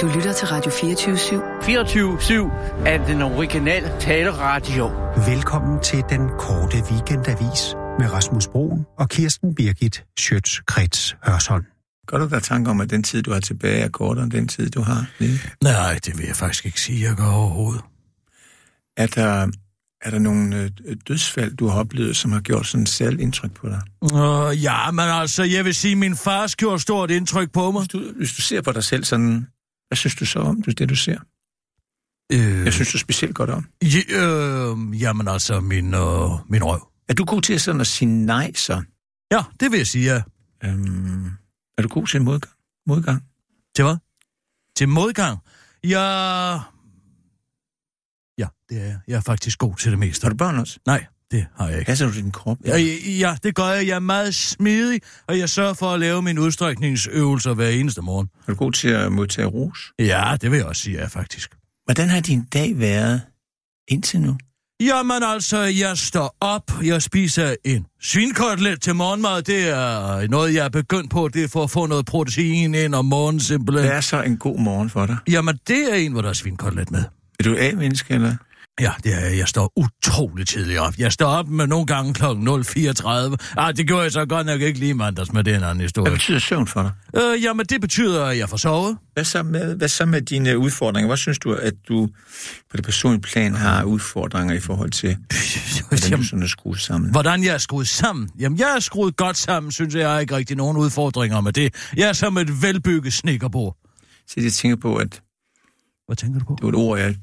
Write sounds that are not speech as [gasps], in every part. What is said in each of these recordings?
Du lytter til Radio 24-7. 24-7 er den originale taleradio. Velkommen til den korte weekendavis med Rasmus Broen og Kirsten Birgit Schøtz-Krets Hørsholm. Gør du der tanke om, at den tid, du har tilbage, er kortere end den tid, du har lige? Nej, det vil jeg faktisk ikke sige, jeg gør overhovedet. Er der, er der nogle øh, dødsfald, du har oplevet, som har gjort sådan et særligt indtryk på dig? Uh, ja, men altså, jeg vil sige, at min far gjorde stort indtryk på mig. Hvis du, hvis du ser på dig selv sådan, hvad synes du så om det, du ser? Øh, Jeg synes du specielt godt om. ja, øh, jamen altså, min, øh, min røv. Er du god til sådan at sige nej, så? Ja, det vil jeg sige, ja. Øhm, er du god til modgang? modgang? Til hvad? Til modgang? Ja... Ja, det er jeg. Jeg er faktisk god til det meste. Har du børn også? Nej, det har jeg ikke. Passer du din krop? Ja, ja, det gør jeg. Jeg er meget smidig, og jeg sørger for at lave mine udstrækningsøvelser hver eneste morgen. Er du god til at modtage ros? Ja, det vil jeg også sige, er faktisk. Hvordan har din dag været indtil nu? Jamen altså, jeg står op, jeg spiser en svinkotelet til morgenmad. Det er noget, jeg er begyndt på. Det er for at få noget protein ind om morgenen simpelthen. Hvad er så en god morgen for dig? Jamen, det er en, hvor der er svinkotelet med. Er du A-menneske, eller? Ja, det er, jeg. jeg står utrolig tidligt op. Jeg står op med nogle gange kl. 0.34. Ah, det gjorde jeg så godt nok ikke lige mandags med den anden Hvad historie. betyder søvn for dig? Øh, jamen, det betyder, at jeg får sovet. Hvad så, med, hvad så med dine udfordringer? Hvad synes du, at du på det personlige plan har udfordringer i forhold til, hvordan du Jamen, sådan er skruet sammen? Hvordan jeg er skruet sammen? Jamen, jeg er skruet godt sammen, synes jeg. Jeg har ikke rigtig nogen udfordringer med det. Jeg er som et velbygget snikkerbord. Så jeg tænker på, at Hvad tænker du på? det var et ord, jeg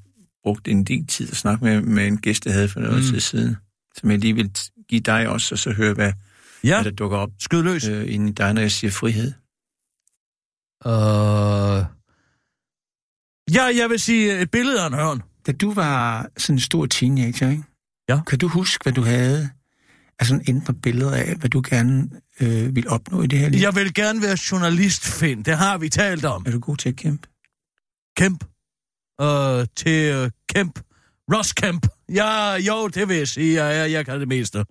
brugte en del tid at snakke med, med en gæst, jeg havde for noget Mm. mm. tid siden, som jeg lige vil give dig også, og så høre, hvad, Ja, hvad der dukker op skyd løs. øh, inde i dig, når jeg siger frihed. Øh... Ja, jeg vil sige et billede af en hørn. Da du var sådan en stor teenager, ikke? Ja. kan du huske, hvad du havde af sådan indre billeder af, hvad du gerne øh, ville opnå i det her liv? Jeg vil gerne være journalist, Finn. Det har vi talt om. Er du god til at kæmpe? Kæmp. Øh, til uh, Kæmp. Ross Kemp. Ja, jo, det vil jeg sige. Jeg, jeg, jeg kan det meste.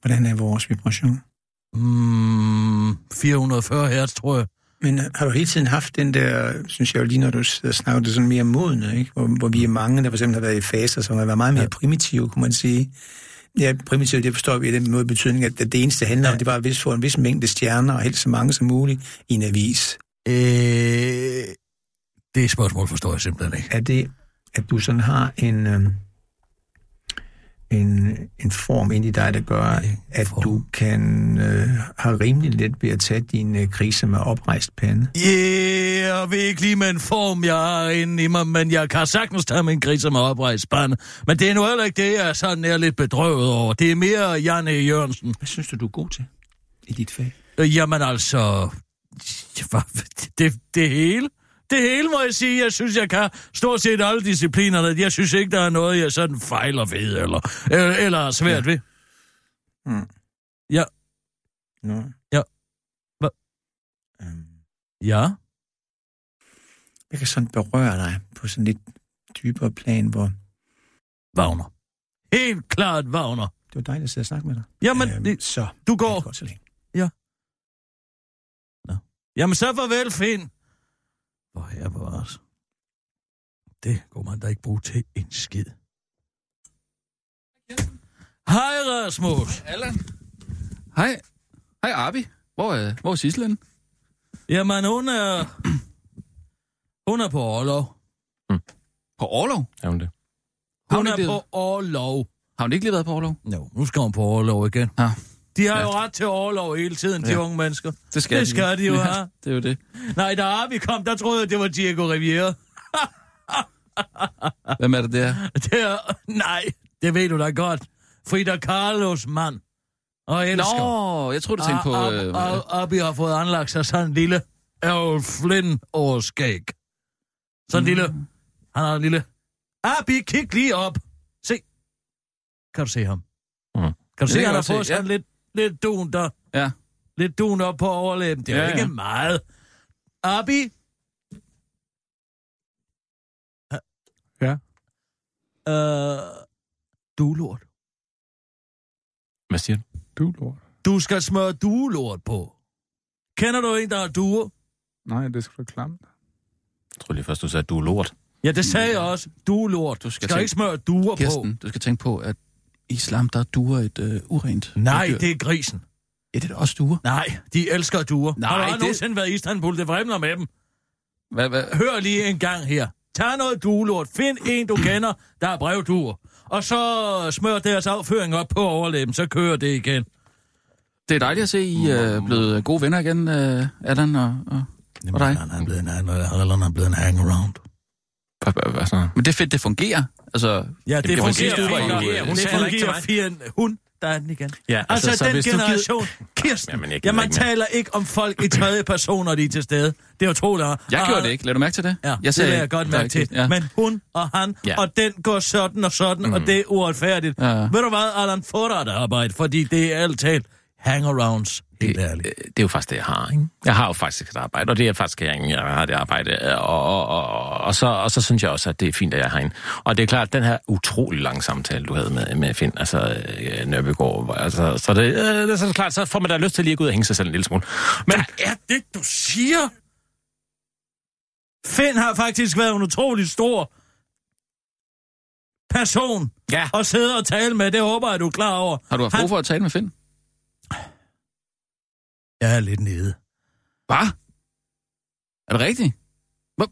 Hvordan er vores vibration? Mm, 440 hertz, tror jeg. Men øh, har du hele tiden haft den der, synes jeg jo lige, når du snakker, det sådan mere modne, ikke? Hvor, hvor vi er mange, der for eksempel har været i faser, som har været meget mere ja. primitive, kunne man sige. Ja, primitivt, det forstår vi i den måde betydning, at det eneste handler om, det var at få en vis mængde stjerner, og helst så mange som muligt, i en avis. Øh, det spørgsmål forstår jeg simpelthen ikke. Er det, at du sådan har en, øh, en, en form ind i dig, der gør, at form. du kan øh, have rimelig let ved at tage din øh, krise med oprejst pande? Ja, yeah, jeg ved ikke lige med en form, jeg har inde i mig, men jeg kan sagtens tage min grise med oprejst spande. Men det er nu heller ikke det, jeg sådan er lidt bedrøvet over. Det er mere Janne Jørgensen. Hvad synes du, du er god til i dit fag? Øh, Jamen altså, [laughs] det, det hele. Det hele må jeg sige. Jeg synes, jeg kan stort set alle disciplinerne. Jeg synes ikke, der er noget, jeg sådan fejler ved, eller, eller, eller er svært ja. ved. Mm. Ja. Nå. Ja. Hva? Um, Ja. jeg kan sådan berøre dig på sådan lidt dybere plan, hvor Wagner. Helt klart Wagner. det var dejligt at sidde og snakke med dig. Jamen, Øhm, det, så. du går. Det går så længe. Jamen så farvel, Finn. Hvor her på os. Det kunne man da ikke bruge til en skid. Hej, Rasmus. Allan. Hej. Hej, Arbi. Hvor er, hvor er Sissel henne? Jamen, hun er... [clears throat] Hun er på overlov. På overlov? Er hun det? Har Hun hun er ikke på det? overlov. Har hun ikke lige været på overlov? Jo, nu skal hun på overlov igen. Ja. De har jo ret til overlov hele tiden, de Ja. unge mennesker. Det skal, Det skal de jo have. Det er jo det. Nej, da vi kom, der troede jeg, det var Diego Riviera. [laughs] Hvem er det der? Det er... Nej, det ved du da godt. Frida Carlos mand. Og elsker. Nå, jeg tror du tænkte på... Og, Øh, har fået anlagt sig sådan en lille Errol Flynn over skæg. Sådan en lille... Han har en lille... Abi, kig lige op. Se. Kan du se ham? Mhm. Kan du se, han har fået sådan ja. lidt, lidt dun der. ja. Lidt dun op på overlæben. Det er Ja, ikke ja. meget. Abi? Ja. Øh, duelort. Hvad siger du? Du, lort. Du skal smøre duelort på. Kender du en, der har duer? Nej, det er sgu da klamt. Jeg tror lige først, du sagde, du er lort. Ja, det sagde jeg også. Du er lort. Du skal, skal tænke- ikke smøre duer Kirsten, du skal tænke på, at islam, der er duer et øh, urent. Nej, dyr. det er grisen. Ja, det er da også duer. Nej, de elsker duer. Nej, Har du det- nogensinde været i Istanbul? Det vrimler med dem. Hvad, hvad? Hør lige en gang her. Tag noget duelort. Find en, du kender, der er brevduer. Og så smør deres afføring op på overlæben, så kører det igen. Det er dejligt at se, I er blevet gode venner igen, øh, Allan og, og, og dig. Han er blevet en, han er blevet en hang-around. Hvad, hvad, hvad så? Men det er fedt, det fungerer. Altså, Ja, det, det fungerer var fint. I- hun Det heller ikke til fungerer fint. Hun, der er den igen. Ja, Altså, altså, så den du gider- generation, Kirsten, Jamen, jeg ja, man ikke mere. taler ikke om folk i tredje person, når de er til stede. Det er utroligt. jeg Og- gjorde det ikke. Lad du mærke til det? Ja, jeg det sagde, vil jeg godt mærke til. Ja. Men hun og han, Ja. og den går sådan og sådan, mm. og det er uretfærdigt. Ja. Ved du hvad, Allan, få dig et arbejde, fordi det er alt talt hangarounds, helt ærligt. Øh, Det er jo faktisk det, jeg har. Ikke? Jeg har jo faktisk et arbejde, og det er faktisk, jeg har det arbejde. Og, og, og, og, så, og så synes jeg også, at det er fint, at jeg har en. Og det er klart, den her utrolig lange samtale, du havde med, med Finn, altså øh, Nørbegaard, hvor- altså, så, det, øh, det er så klart, så får man da lyst til lige at gå ud og hænge sig selv en lille smule. Men Hvad er det, du siger? Finn har faktisk været en utrolig stor person ja, at sidde og tale med. Det håber jeg, du er klar over. Har du haft brug for at tale med Finn? Jeg er lidt nede. Hvad? Er det rigtigt? Hvor...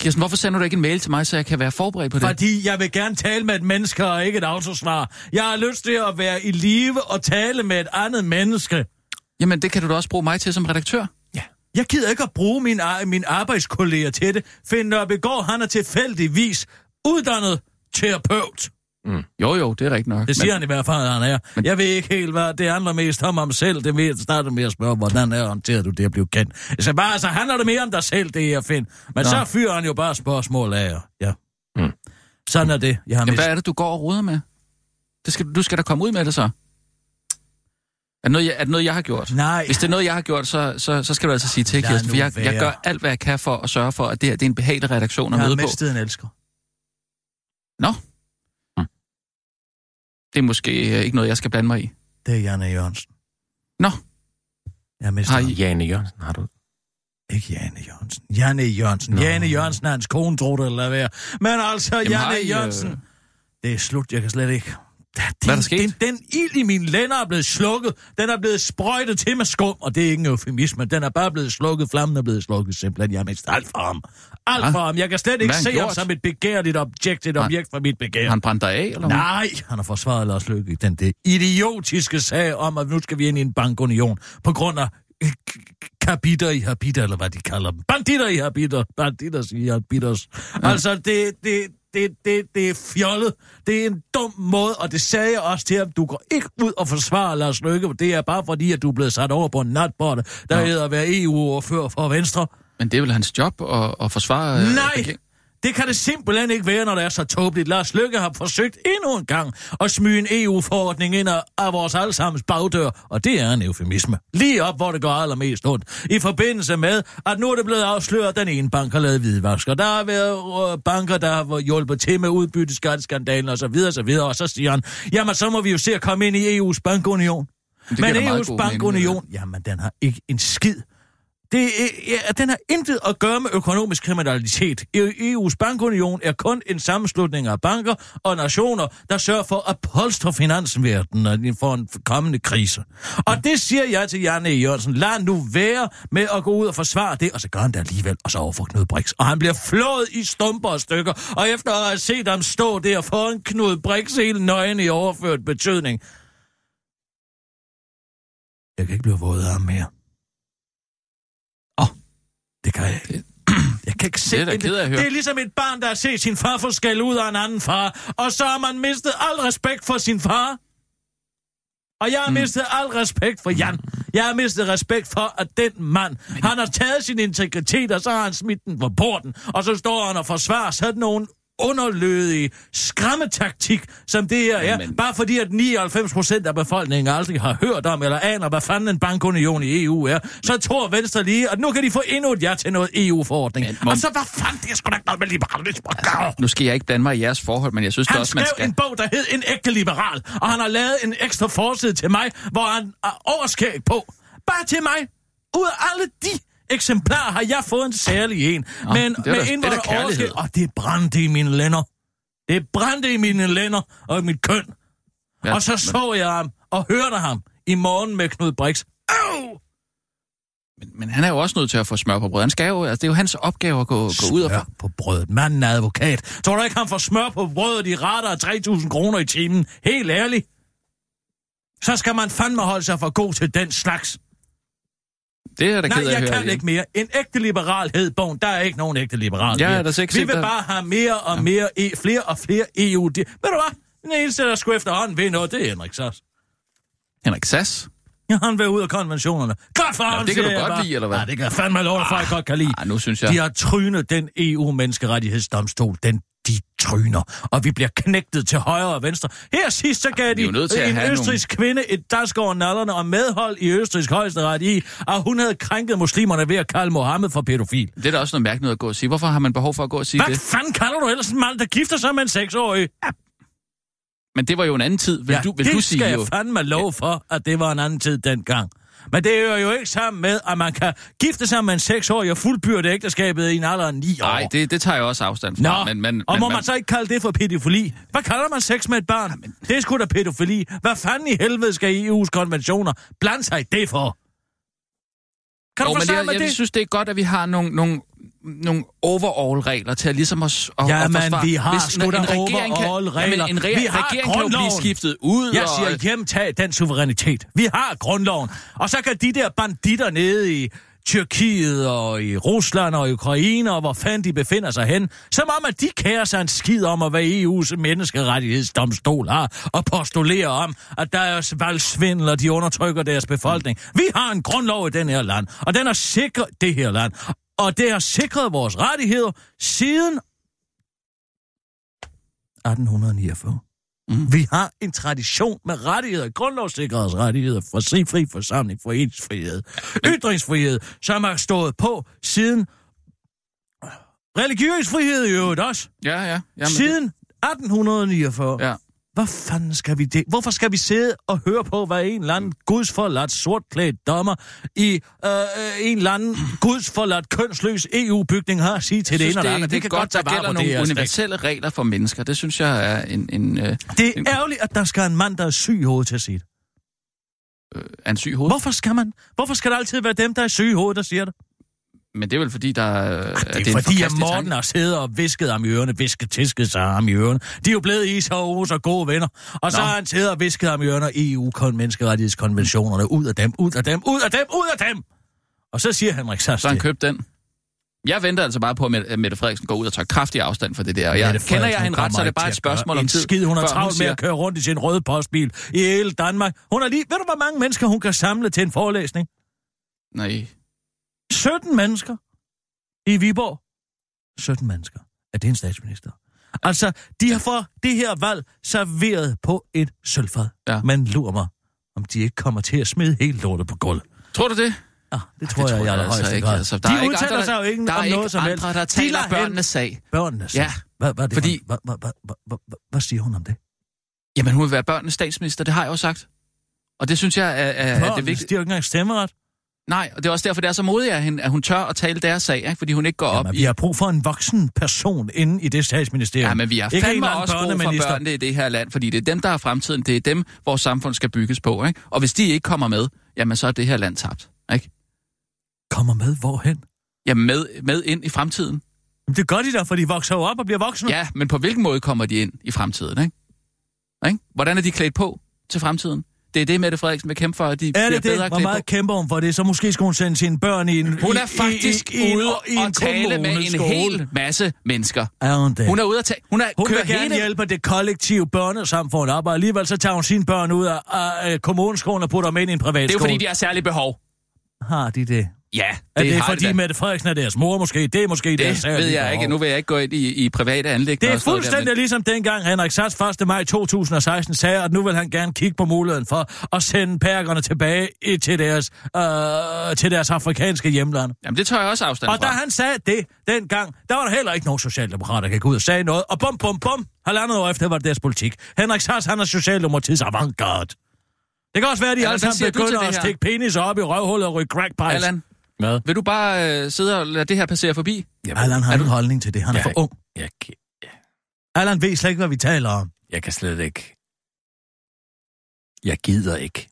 Kirsten, hvorfor sender du ikke en mail til mig, så jeg kan være forberedt på det? Fordi jeg vil gerne tale med et menneske og ikke et autosvar. Jeg har lyst til at være i live og tale med et andet menneske. Jamen, det kan du da også bruge mig til som redaktør. Jeg gider ikke at bruge min, min arbejdskolleger til det. Finn Nørbegaard, han er tilfældigvis uddannet terapeut. Jo, jo, det er rigtigt nok. Det siger han i hvert fald, han er. Men... Jeg ved ikke helt, hvad det handler mest om ham selv. Det ved jeg starte med at spørge, hvordan er håndteret du det at blive kendt. Så bare, altså, handler det mere om dig selv, det her, Finn. Men Nå. så fyrer han jo bare spørgsmål af jer. Ja. Mm. Sådan er det. Jeg har Jamen, mist... hvad er det, du går og ruder med? Det skal, du skal da komme ud med det så. Er det noget, jeg, er det noget, jeg har gjort? Nej. Hvis det er noget, jeg har gjort, så, så, så skal du altså sige til, Kirsten. For jeg, jeg gør alt, hvad jeg kan for at sørge for, at det her det er en behagelig redaktion at Jeg har møde på. mistet en elsker. Nå. Det er måske øh, ikke noget, jeg skal blande mig i. Det er Janne Jørgensen. Nå. Jeg ham. I- Jane Jørgensen har du. Ikke Janne Jørgensen. Janne Jørgensen. Nå. Janne Jørgensen er hans kone, tror du, eller hvad? Men altså, Jamen, Janne I, Jørgensen... øh, Det er slut, jeg kan slet ikke... Da, den, Hvad er der sket? Den, den ild i mine lænder er blevet slukket. Den er blevet sprøjtet til med skum, og det er ikke en eufemisme. Den er bare blevet slukket. Flammen er blevet slukket simpelthen. Jeg har mistet alt for ham. Alt Hva? for ham. Jeg kan slet ikke se han ham gjort? som et begærligt objekt, et Har- objekt for mit begær. Han brændt dig af, eller hvad? Nej, han har forsvaret Lars Løkke i den der idiotiske sag om, at nu skal vi ind i en bankunion på grund af øh, kapitter i habiter, eller hvad de kalder dem. Banditter i habiter. Banditter i habiters. Ja. Altså, det, det, det, det, det er fjollet. Det er en dum måde, og det sagde jeg også til ham. Du går ikke ud og forsvarer Lars Løkke. Det er bare fordi, at du er blevet sat over på en natbord, der Nå. hedder at være EU-ordfører for Venstre. Men det er vel hans job at, at forsvare... øh, Nej, regering- det kan det simpelthen ikke være, når det er så tåbeligt. Lars Løkke har forsøgt endnu en gang at smyge en EU-forordning ind af- vores allesammens bagdør, og det er en eufemisme. Lige op, hvor det går allermest ondt. I forbindelse med, at nu er det blevet afsløret, at den ene bank har lavet hvidvask, og der har været øh, banker, der har hjulpet til med udbytteskatteskandalen og så videre, og så videre, og så siger han, jamen så må vi jo se at komme ind i EU's bankunion. Men Men EU's mening, bankunion, jamen den har ikke en skid. Det er, ja, den har intet at gøre med økonomisk kriminalitet. EU's bankunion er kun en sammenslutning af banker og nationer, der sørger for at polstre finansverdenen for en kommende krise. Og det siger jeg til Janne E. Jørgensen. Lad nu være med at gå ud og forsvare det, og så gør han det alligevel, og så overfor Knud Brix. Og han bliver flået i stumper og stykker, og efter at have set ham stå der foran Knud Brix hele nøgen i overført betydning, jeg kan ikke blive våd af ham mere. Det kan jeg ikke. [clears throat] Jeg kan ikke se Det er ked af at høre. Det er ligesom et barn, der har set sin far få skæld ud af en anden far, og så har man mistet al respekt for sin far. Og jeg har mm. mistet al respekt for Jan. Jeg har mistet respekt for, at den mand, han har taget sin integritet, og så har han smidt den på porten, og så står han og forsvarer sådan nogle underlødige skræmmetaktik, som det her er, Jamen. bare fordi at 99 procent af befolkningen aldrig har hørt om eller aner, hvad fanden en bankunion i EU er, så tror Venstre lige, at nu kan de få endnu et ja til noget EU-forordning. Men må- Og så hvad fanden, det er sgu da ikke noget med liberalisme. gøre. Nu skal jeg ikke blande mig i jeres forhold, men jeg synes Han også, man skrev skal... en bog, der hed En ægte liberal, og han har lavet en ekstra forside til mig, hvor han er overskæg på. Bare til mig. Ud af alle de eksemplar har jeg fået en særlig en. Nå, men det er med er indvandrer overskæg. Og det brændte i mine lænder. Det brændte i mine lænder og i mit køn. Ja, og så så jeg ham og hørte ham i morgen med Knud Brix. Au! Men, men han er jo også nødt til at få smør på brød. Han skal jo, altså, det er jo hans opgave at gå, gå ud og... Smør på brødet. Manden er advokat. Tror du ikke, han får smør på brødet i retter af 3.000 kroner i timen? Helt ærligt. Så skal man fandme holde sig for god til den slags. Det er da Nej, ked af at jeg høre. kan ikke mere. En ægte liberal hed bogen. Der er ikke nogen ægte liberal. Er mere. da så ikke Vi vil der- bare have mere og mere, e- flere og flere EU. Ved du hvad? Den eneste, der skulle efterhånden ved noget, det er Henrik Sass. Henrik Sass? Ja, han vil ud af konventionerne. Godt for ham, det kan du godt bare. lide, eller hvad? Ja, det kan jeg fandme lov dig for, jeg godt kan lide. Ah, nu synes jeg... De har trynet den EU-menneskerettighedsdomstol. Den de tryner, og vi bliver knægtet til højre og venstre. Her sidst så gav vi er de nødt til at en have østrisk kvinde et dask over nallerne og medhold i østrisk højesteret i, at hun havde krænket muslimerne ved at kalde Mohammed for pædofil. Det er da også noget mærkeligt noget at gå og sige. Hvorfor har man behov for at gå og sige Hvad det? fanden kalder du ellers en mand, der gifter sig med en seksårig? Men det var jo en anden tid, vil, ja, du, vil det du skal sige jeg jo. fandme lov for, at det var en anden tid dengang. Men det hører jo ikke sammen med, at man kan gifte sig med en seksårig og fuldbyrde ægteskabet i en alder af ni år. Nej, det, det tager jeg også afstand fra. Nå, men, men, og men, må men, man så ikke kalde det for pædofili? Hvad kalder man sex med et barn? Jamen. Det er sgu da pædofili. Hvad fanden i helvede skal EU's konventioner blande sig det for? Kan jo, du men jeg, jeg, det? synes, det er godt, at vi har nogle, nogle, nogle overall-regler til at ligesom at, at, Ja, at forsvare. vi har Hvis sgu da overall-regler. Jamen, en re- Vi har regering kan jo blive grundloven. skiftet ud. Jeg og, siger, hjemtag den suverænitet. Vi har grundloven. Og så kan de der banditter nede i Tyrkiet og i Rusland og i Ukraine og hvor fanden de befinder sig hen, som om at de kærer sig en skid om, og hvad EU's menneskerettighedsdomstol har, og postulerer om, at der er valgsvindel, og de undertrykker deres befolkning. Vi har en grundlov i den her land, og den har sikret det her land, og det har sikret vores rettigheder siden 1849. Mm. Vi har en tradition med rettigheder, grundlovssikrede rettigheder for fri, fri forsamling, foreningsfrihed, ytringsfrihed, som har stået på siden religiøs frihed i øvrigt også. Ja, ja. Jamen, siden 1849. Det, ja. Hvad fanden skal vi det? Hvorfor skal vi sidde og høre på, hvad en eller anden gudsforladt sortklædt dommer i øh, en eller anden gudsforladt kønsløs EU-bygning har at sige til det ene eller det, andet? det, det er godt, der gælder nogle det universelle regler for mennesker. Det synes jeg er en, en, øh, Det er ærgerligt, at der skal en mand, der er syg i hovedet til at sige det. øh, er en syg hoved. Hvorfor skal man? Hvorfor skal det altid være dem, der er syge i hovedet, der siger det? Men det er vel fordi, der er... Det er, en fordi, at Morten tanke. har siddet og visket ham i ørerne, visket, tisket sig ham i ørerne. De er jo blevet i så og så gode venner. Og så Nå. har han siddet og visket ham i ørerne EU-menneskerettighedskonventionerne. Ud af dem, ud af dem, ud af dem, ud af dem! Og så siger Henrik Sass Så han det. købt den. Jeg venter altså bare på, at Mette- Frederiksen går ud og tager kraftig afstand for det der. Og jeg, kender jeg hende ret, så er det bare et spørgsmål om tid. skid, hun har travlt med siger, at køre rundt i sin røde postbil i hele Danmark. Hun har lige... Ved du, hvor mange mennesker hun kan samle til en forelæsning? Nej, 17 mennesker i Viborg. 17 mennesker. Er det en statsminister? Altså, de har fået det her valg serveret på et sølvfad. Ja. Men lurer mig, om de ikke kommer til at smide helt lortet på gulvet. tror du det? Ah, det tror jeg, tror jeg, jeg altså ikke, grad. altså. Der de er ikke udtaler andre, sig jo ikke der er om ikke noget som helst. andre, der De taler lader hen- børnenes sag. Børnenes Ja. sag. Hvad, hvad, er det Fordi- for, hvad, hvad, hvad, hvad, hvad, hvad, siger hun om det? Jamen, hun vil være børnenes statsminister, det har jeg jo sagt. Og det synes jeg er, er, er det vigtige. de har jo ikke engang stemmeret. Nej, og det er også derfor, det er så modigt af hende, at hun tør at tale deres sag, ikke? fordi hun ikke går op Jamen, i... vi har brug for en voksen person inde i det statsministerium. Ja, men vi har Ikke fandme også brug for børnene i det her land, fordi det er dem, der har fremtiden. Det er dem, vores samfund skal bygges på. Ikke? Og hvis de ikke kommer med, jamen så er det her land tabt. Ikke? Kommer med hvorhen? Jamen med, med ind i fremtiden. Jamen, det gør de da, for de vokser jo op og bliver voksne. Ja, men på hvilken måde kommer de ind i fremtiden? Ikke? Ikke? Hvordan er de klædt på til fremtiden? Det er det, Mette Frederiksen vil kæmpe for, at de Er bliver det bedre det? Hvor meget kæmper hun for det? Så måske skulle hun sende sine børn i en Hun er faktisk i, i, i, ude i, en og tale med en hel masse mennesker. Er hun det? Hun er ude at tale... Hun, er, Hun vil gerne hele... hjælpe det kollektive børnesamfund op, og alligevel så tager hun sine børn ud af, af, kommuneskolen og putter dem ind i en privat Det er jo fordi, de har særlige behov. Har de det? Ja, Er det, fordi de da. Mette Frederiksen er deres mor måske? Det er måske deres Det særlige ved jeg ikke. Nu vil jeg ikke gå ind i, i private anlægner. Det er og noget der, fuldstændig ligesom dengang Henrik Sass 1. maj 2016 sagde, at nu vil han gerne kigge på muligheden for at sende perkerne tilbage i, til, deres, øh, til deres afrikanske hjemland. Men, jamen, det tager jeg også afstand Og da fra. han sagde det dengang, der var der heller ikke nogen socialdemokrater, der gik ud og sagde noget. Og bum, bum, bum, halvandet år efter var det deres politik. Henrik Sass, han er Socialdemokratiets avantgarde. Det kan også være, at de Allan, alle sammen begynder det at stikke penis op i røvhullet og ryge crack pies. Allan, Hvad? Vil du bare øh, sidde og lade det her passere forbi? Allan har Er en du- holdning til det. Han er Ja. for ung. Jeg, Allan ved slet ikke, hvad vi taler om. jeg kan slet ikke... Jeg gider ikke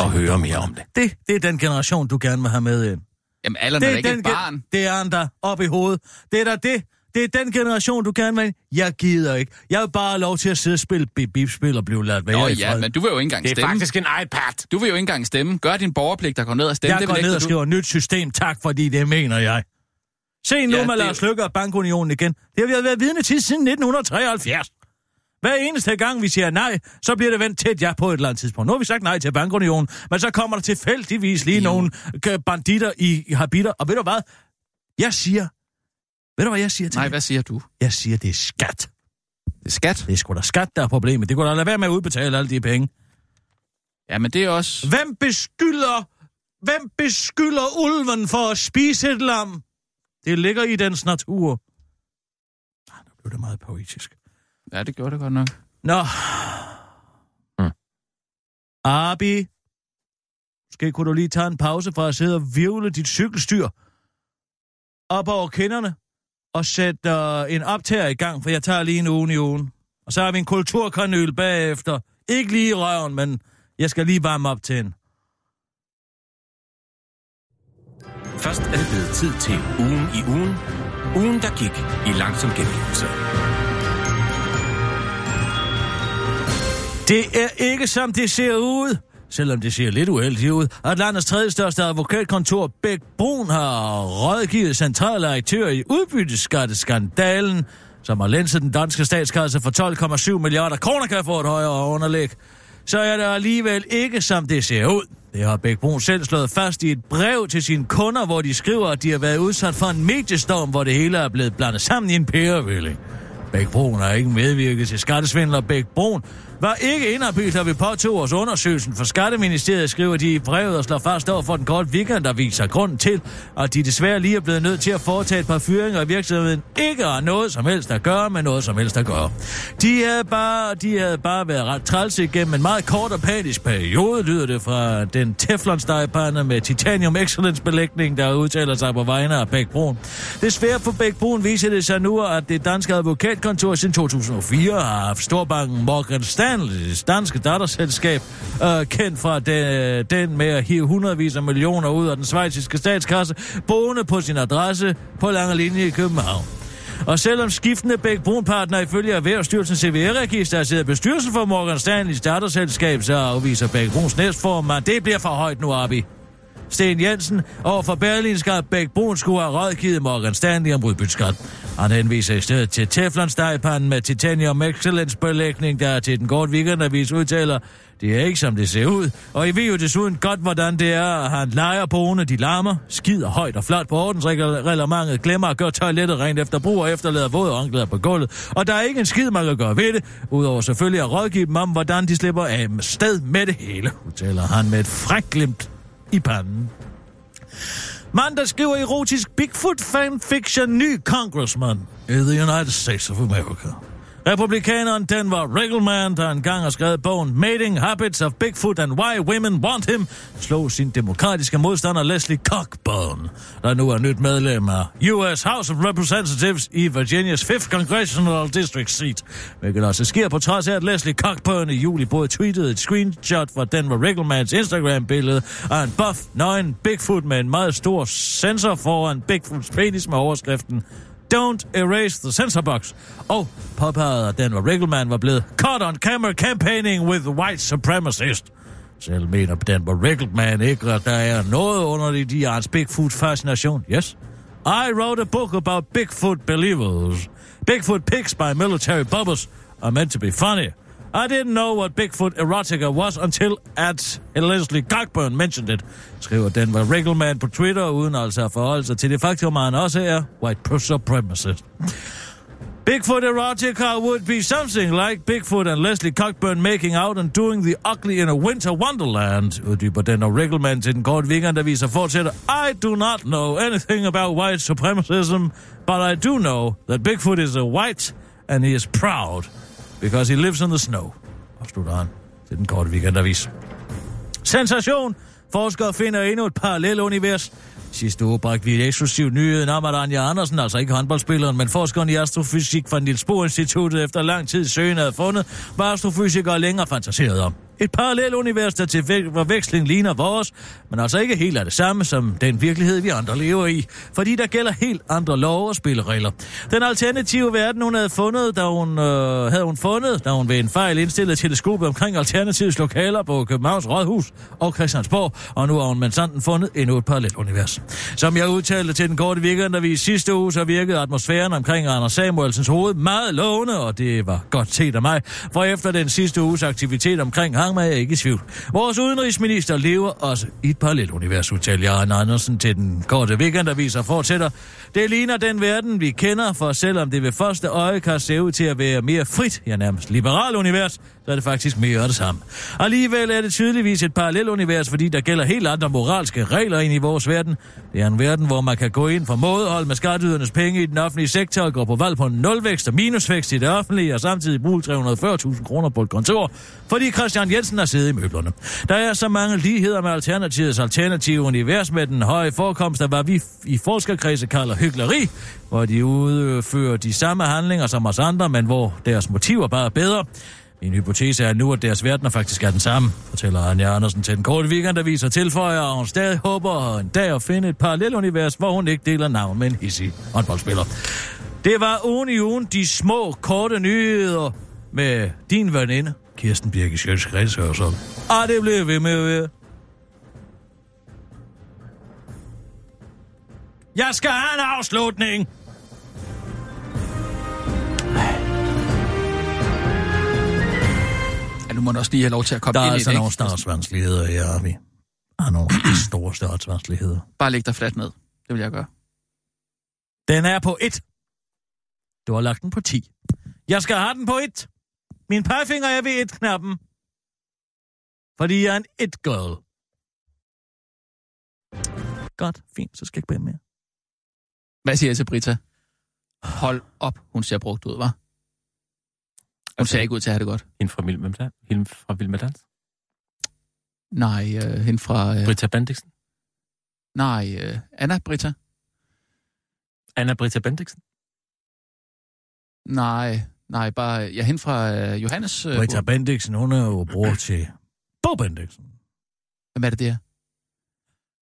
at høre mere om er. det. Det, det er den generation, du gerne vil have med ind. Jamen, Allan er er, ikke den, et barn. det er han der op i hovedet. Det er da det. Det er den generation, du gerne vil have ind. Jeg gider ikke. Jeg vil bare have lov til at sidde og spille bip-spil og blive ladt være Nå ja, men du vil jo ikke engang Det er stemme. faktisk en iPad. Du vil jo ikke engang stemme. Gør din borgerpligt, der går ned og stemme. Jeg det går ned og du. skriver nyt system, tak, fordi det mener jeg. Se nu Ja, med det- Lars Løkke og Bankunionen igen. Det har vi været vidne til siden 1973. Hver eneste gang, vi siger nej, så bliver det vendt et ja på et eller andet tidspunkt. Nu har vi sagt nej til Bankunionen, men så kommer der tilfældigvis lige Jo. nogle øh, banditter i, i habiter. Og ved du hvad? Jeg siger... Ved du, hvad jeg siger til Nej, det? hvad siger du? Jeg siger, det er skat. Det er skat. Det er sgu da skat, der er problemet. Det kunne da lade være med at udbetale alle de penge. Ja, men det er også... Hvem beskylder... Hvem beskylder ulven for at spise et lam? Det ligger i dens natur. Ah, nu blev det meget poetisk. Ja, det gjorde det godt nok. Nå. Mm. Abi. Måske kunne du lige tage en pause fra at sidde og virvle dit cykelstyr op over kinderne og sætte uh, en optager i gang, for jeg tager lige en uge i ugen. Og så har vi en kulturkanøl bagefter. Ikke lige i røven, men jeg skal lige varme op til en. Først er det blevet tid til ugen i ugen. Ugen, der gik i langsom gengivelse. Det er ikke som det ser ud. Selvom det ser lidt uheldigt ud, at landets tredje største advokatkontor, Bæk Brun, har rådgivet centrale aktører i udbytteskatteskandalen, som har lænset den danske statskasse for 12,7 milliarder kroner kan få et højere underlæg. Så er det alligevel ikke som det ser ud. Det har Bæk Brun selv slået fast i et brev til sine kunder, hvor de skriver, at de har været udsat for en mediestorm, hvor det hele er blevet blandet sammen i en pærevælling. Bæk Brun har ikke medvirket til skattesvindler. Bæk Brun var ikke indarbejdet, da vi påtog os undersøgelsen for Skatteministeriet, skriver de i brevet og slår fast over for den korte weekend, der viser grund til, at de desværre lige er blevet nødt til at foretage et par fyringer i virksomheden, ikke har noget som helst at gøre med noget som helst at gøre. De havde bare, de havde bare været ret trælse igennem en meget kort og patisk periode, lyder det fra den teflon med titanium excellence belægning, der udtaler sig på vegne af Bæk Brun. Desværre for Bæk Brun viser det sig nu, at det danske advokatkontor siden 2004 har haft storbanken Morgan Stanley's danske datterselskab, øh, kendt fra de, den med at hive hundredvis af millioner ud af den svejsiske statskasse, boende på sin adresse på lange linje i København. Og selvom skiftende Bæk Brun-partner ifølge Erhvervsstyrelsen CVR-register sidder bestyrelsen for Morgan Stanleys datterselskab, så afviser Bæk Bruns næstformand, det bliver for højt nu, Abi. Sten Jensen over for Berlinske at Bæk Brun skulle have rådgivet Morgan Stanley om udbytteskat. Han henviser i stedet til Teflon med titanium excellence belægning, der til den korte weekendavis udtaler, det er ikke som det ser ud, og I ved jo desuden godt, hvordan det er, at han leger boende, de larmer, skider højt og flot på ordensreglementet, glemmer at gøre toilettet rent efter brug og efterlader våde håndklæder på gulvet. Og der er ikke en skid, man kan gøre ved det, udover selvfølgelig at rådgive dem om, hvordan de slipper af sted med det hele, udtaler han med et frækglimt i panden. Mand, der skriver erotisk Bigfoot fanfiction ny congressman i the United States of America. Republikaneren Denver Riggleman, der engang har skrevet bogen Mating Habits of Bigfoot and Why Women Want Him, slog sin demokratiske modstander Leslie Cockburn, der nu er nyt medlem af US House of Representatives i Virginias 5th Congressional District Seat, hvilket også sker på trods af, at Leslie Cockburn i juli både tweetede et screenshot fra Denver Rigglemans Instagram-billede af en buff, nøgen Bigfoot med en meget stor sensor foran Bigfoots penis med overskriften Don't erase the censor box. Og påpegede, at Denver Riggleman var blevet caught on camera campaigning with white supremacist. Selv mener Denver Riggleman ikke, at der er noget under i de hans Bigfoot-fascination. Yes. I wrote a book about Bigfoot believers. Bigfoot pics by military bubbles are meant to be funny. I didn't know what Bigfoot erotica was until at Leslie Cockburn mentioned it, skriver Denver Riggleman på Twitter, uden altså at forholde sig til det faktum, at han også er white supremacist. Bigfoot erotica would be something like Bigfoot and Leslie Cockburn making out and doing the ugly in a winter wonderland, uddyber den og Riggleman til den korte weekendavis og fortsætter. I do not know anything about white supremacism, but I do know that Bigfoot is a white and he is proud because he lives in the snow, afslutter han til den korte weekendavis. Sensation! Forskere finder endnu et parallelt univers, Sidste uge bragte vi et eksklusivt nyheden om, at Anja Andersen, altså ikke håndboldspilleren, men forskeren i astrofysik fra Niels Bohr Instituttet efter lang tid søgen havde fundet, var astrofysikere længere fantaseret om. Et parallelt univers, der til forveksling ligner vores, men altså ikke helt er det samme som den virkelighed, vi andre lever i, fordi der gælder helt andre love og spilleregler. Den alternative verden, hun havde fundet, da hun, øh, havde hun fundet, da hun ved en fejl indstillede teleskopet omkring alternativets lokaler på Københavns Rådhus og Christiansborg, og nu har hun med sanden fundet endnu et parallelt univers. Som jeg udtalte til den korte weekendavis sidste uge, så virkede atmosfæren omkring Anders Samuelsens hoved meget lovende, og det var godt set af mig, for efter den sidste uges aktivitet omkring hang mig ikke i tvivl. Vores udenrigsminister lever også i et parallelt univers, udtaler Jørgen Andersen til den korte weekendavis og fortsætter. Det ligner den verden, vi kender, for selvom det ved første øje kan se ud til at være mere frit, ja nærmest liberal univers, så er det faktisk mere af det samme. Alligevel er det tydeligvis et parallelt univers, fordi der gælder helt andre moralske regler ind i vores verden. Det er en verden, hvor man kan gå ind for mådehold med skatteydernes penge i den offentlige sektor og gå på valg på nulvækst og minusvækst i det offentlige, og samtidig bruge 340.000 kroner på et kontor, fordi Christian Jensen har siddet i møblerne. Der er så mange ligheder med Alternativets alternative univers med den høje forekomst af, hvad vi i forskerkredse kalder hyggeleri, hvor de udfører de samme handlinger som os andre, men hvor deres motiver bare er bedre. Min hypotese er nu, at deres verdener faktisk er den samme, fortæller Anja Andersen til den korte weekend, der viser tilføjer, at hun stadig håber en dag at finde et parallelunivers, hvor hun ikke deler navn med en hissig håndboldspiller. Det var ugen i ugen de små, korte nyheder med din veninde, Kirsten Birke Sjøtskreds Hørsel. Og det blev ved med at være. Jeg skal have en afslutning! Ja, nu må man også lige have lov til at komme Der er ind i altså det, nogle ikke? startsvanskeligheder, ja, vi har nogle [clears throat] rigtig store startsvanskeligheder. Bare læg dig fladt ned. Det vil jeg gøre. Den er på 1. Du har lagt den på 10. Jeg skal have den på 1. Min pegefinger er ved 1-knappen. Fordi jeg er en 1-girl. Godt, fint, så skal jeg ikke bede mere. Hvad siger jeg til Brita? Hold op, hun ser brugt ud, var. Hun ser ikke ud til at have det godt. Hende fra Vild med Dans? Hende fra Vild med Dans? Nej, øh, hende fra... Øh, Britta Bendiksen? nej, øh, Anna Brita. Anna Britta Bendiksen? Nej, nej, bare... Ja, hende fra øh, Johannes... Øh, Rita Bendiksen, hun er jo bror [clears throat] til Bo Bendiksen. Hvem er det der?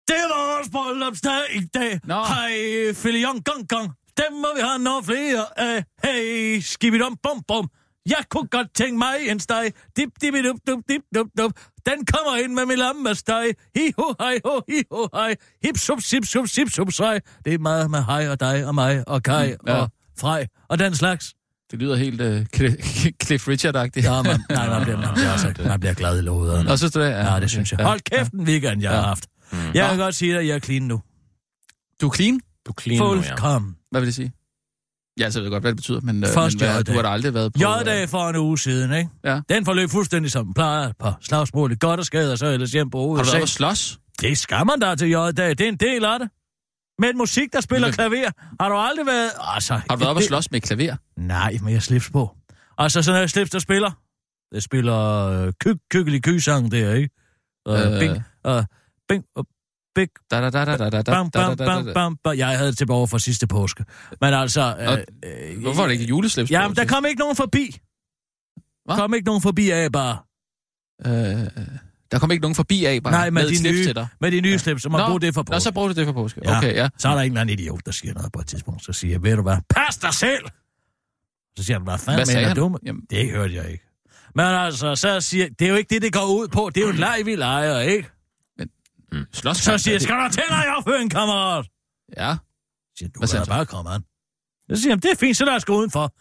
Det var vores bryllupsdag i dag. Nå. Hej, filion gong gong. Dem må vi have nogle flere af. Hey, skibidum bum bum. Jeg kunne godt tænke mig en steg. Dip, dip, dup, dup, dip, dup, dup. Den kommer ind med min lammesteg. Hi, ho, hej, ho, hi, ho, hej. Hip, sup, sip, sup, sip, sup, sej. Det er meget med hej og dig og mig og Kai Mm, ja. og Frej og den slags. Det lyder helt øh, Cl- Cliff Richard-agtigt. Ja, man, nej, man bliver, man bliver, altså, [laughs] man bliver glad i låget. Nå, synes du det? Ja, det synes jeg. Hold kæft en weekend, jeg har Ja. haft. Jeg kan godt sige dig, at jeg er clean nu. Du er clean? Du clean nu, ja. Fuldkommen. Hvad vil det sige? Ja, så ved jeg godt, hvad det betyder, men, øh, Først men hvad, J-dag. du har da aldrig været på... J-dag for en uge siden, ikke? Ja. Den forløb fuldstændig som den plejer. På slagsmål, godt og skade, og så ellers hjem på Har hovedet. du været på slås? Det skal man da til J-dag. Det er en del af det. Med musik, der spiller Men- klaver. Har du aldrig været... Altså, Har du været oppe og slås med klaver? Nej, men jeg slips på. Altså, sådan en slips, der spiller. Det spiller øh, ky kykkelig kysang der, ikke? Og Øh. øh. bing, og bing, og big, Da, da, da, da, da, da, da, bam, da. bam, bam. Jeg havde det tilbage for sidste påske. Men altså... Øh, øh, Hvorfor er det ikke juleslips? Ja, på, men der kom ikke nogen forbi. Hva? kom ikke nogen forbi af bare. Øh, der kom ikke nogen forbi af bare Nej, med, med de slips nye, til dig. med de nye slips, så må Nå, bruge det for Nå, påske. så bruger du det for påske. Ja. Okay, ja. Så er der en eller anden idiot, der siger noget på et tidspunkt. Så siger jeg, ved du hvad, pas dig selv! Så siger han, hvad fanden Hvad mener han? du? med-" Jamen, Det hørte jeg ikke. Men altså, så siger det er jo ikke det, det går ud på. Det er jo en leg, vi leger, ikke? slås Så siger jeg, skal du til dig opføre en kammerat? Ja, Så siger, du kan han bare komme an. Så siger han, det er fint, så lad os gå udenfor.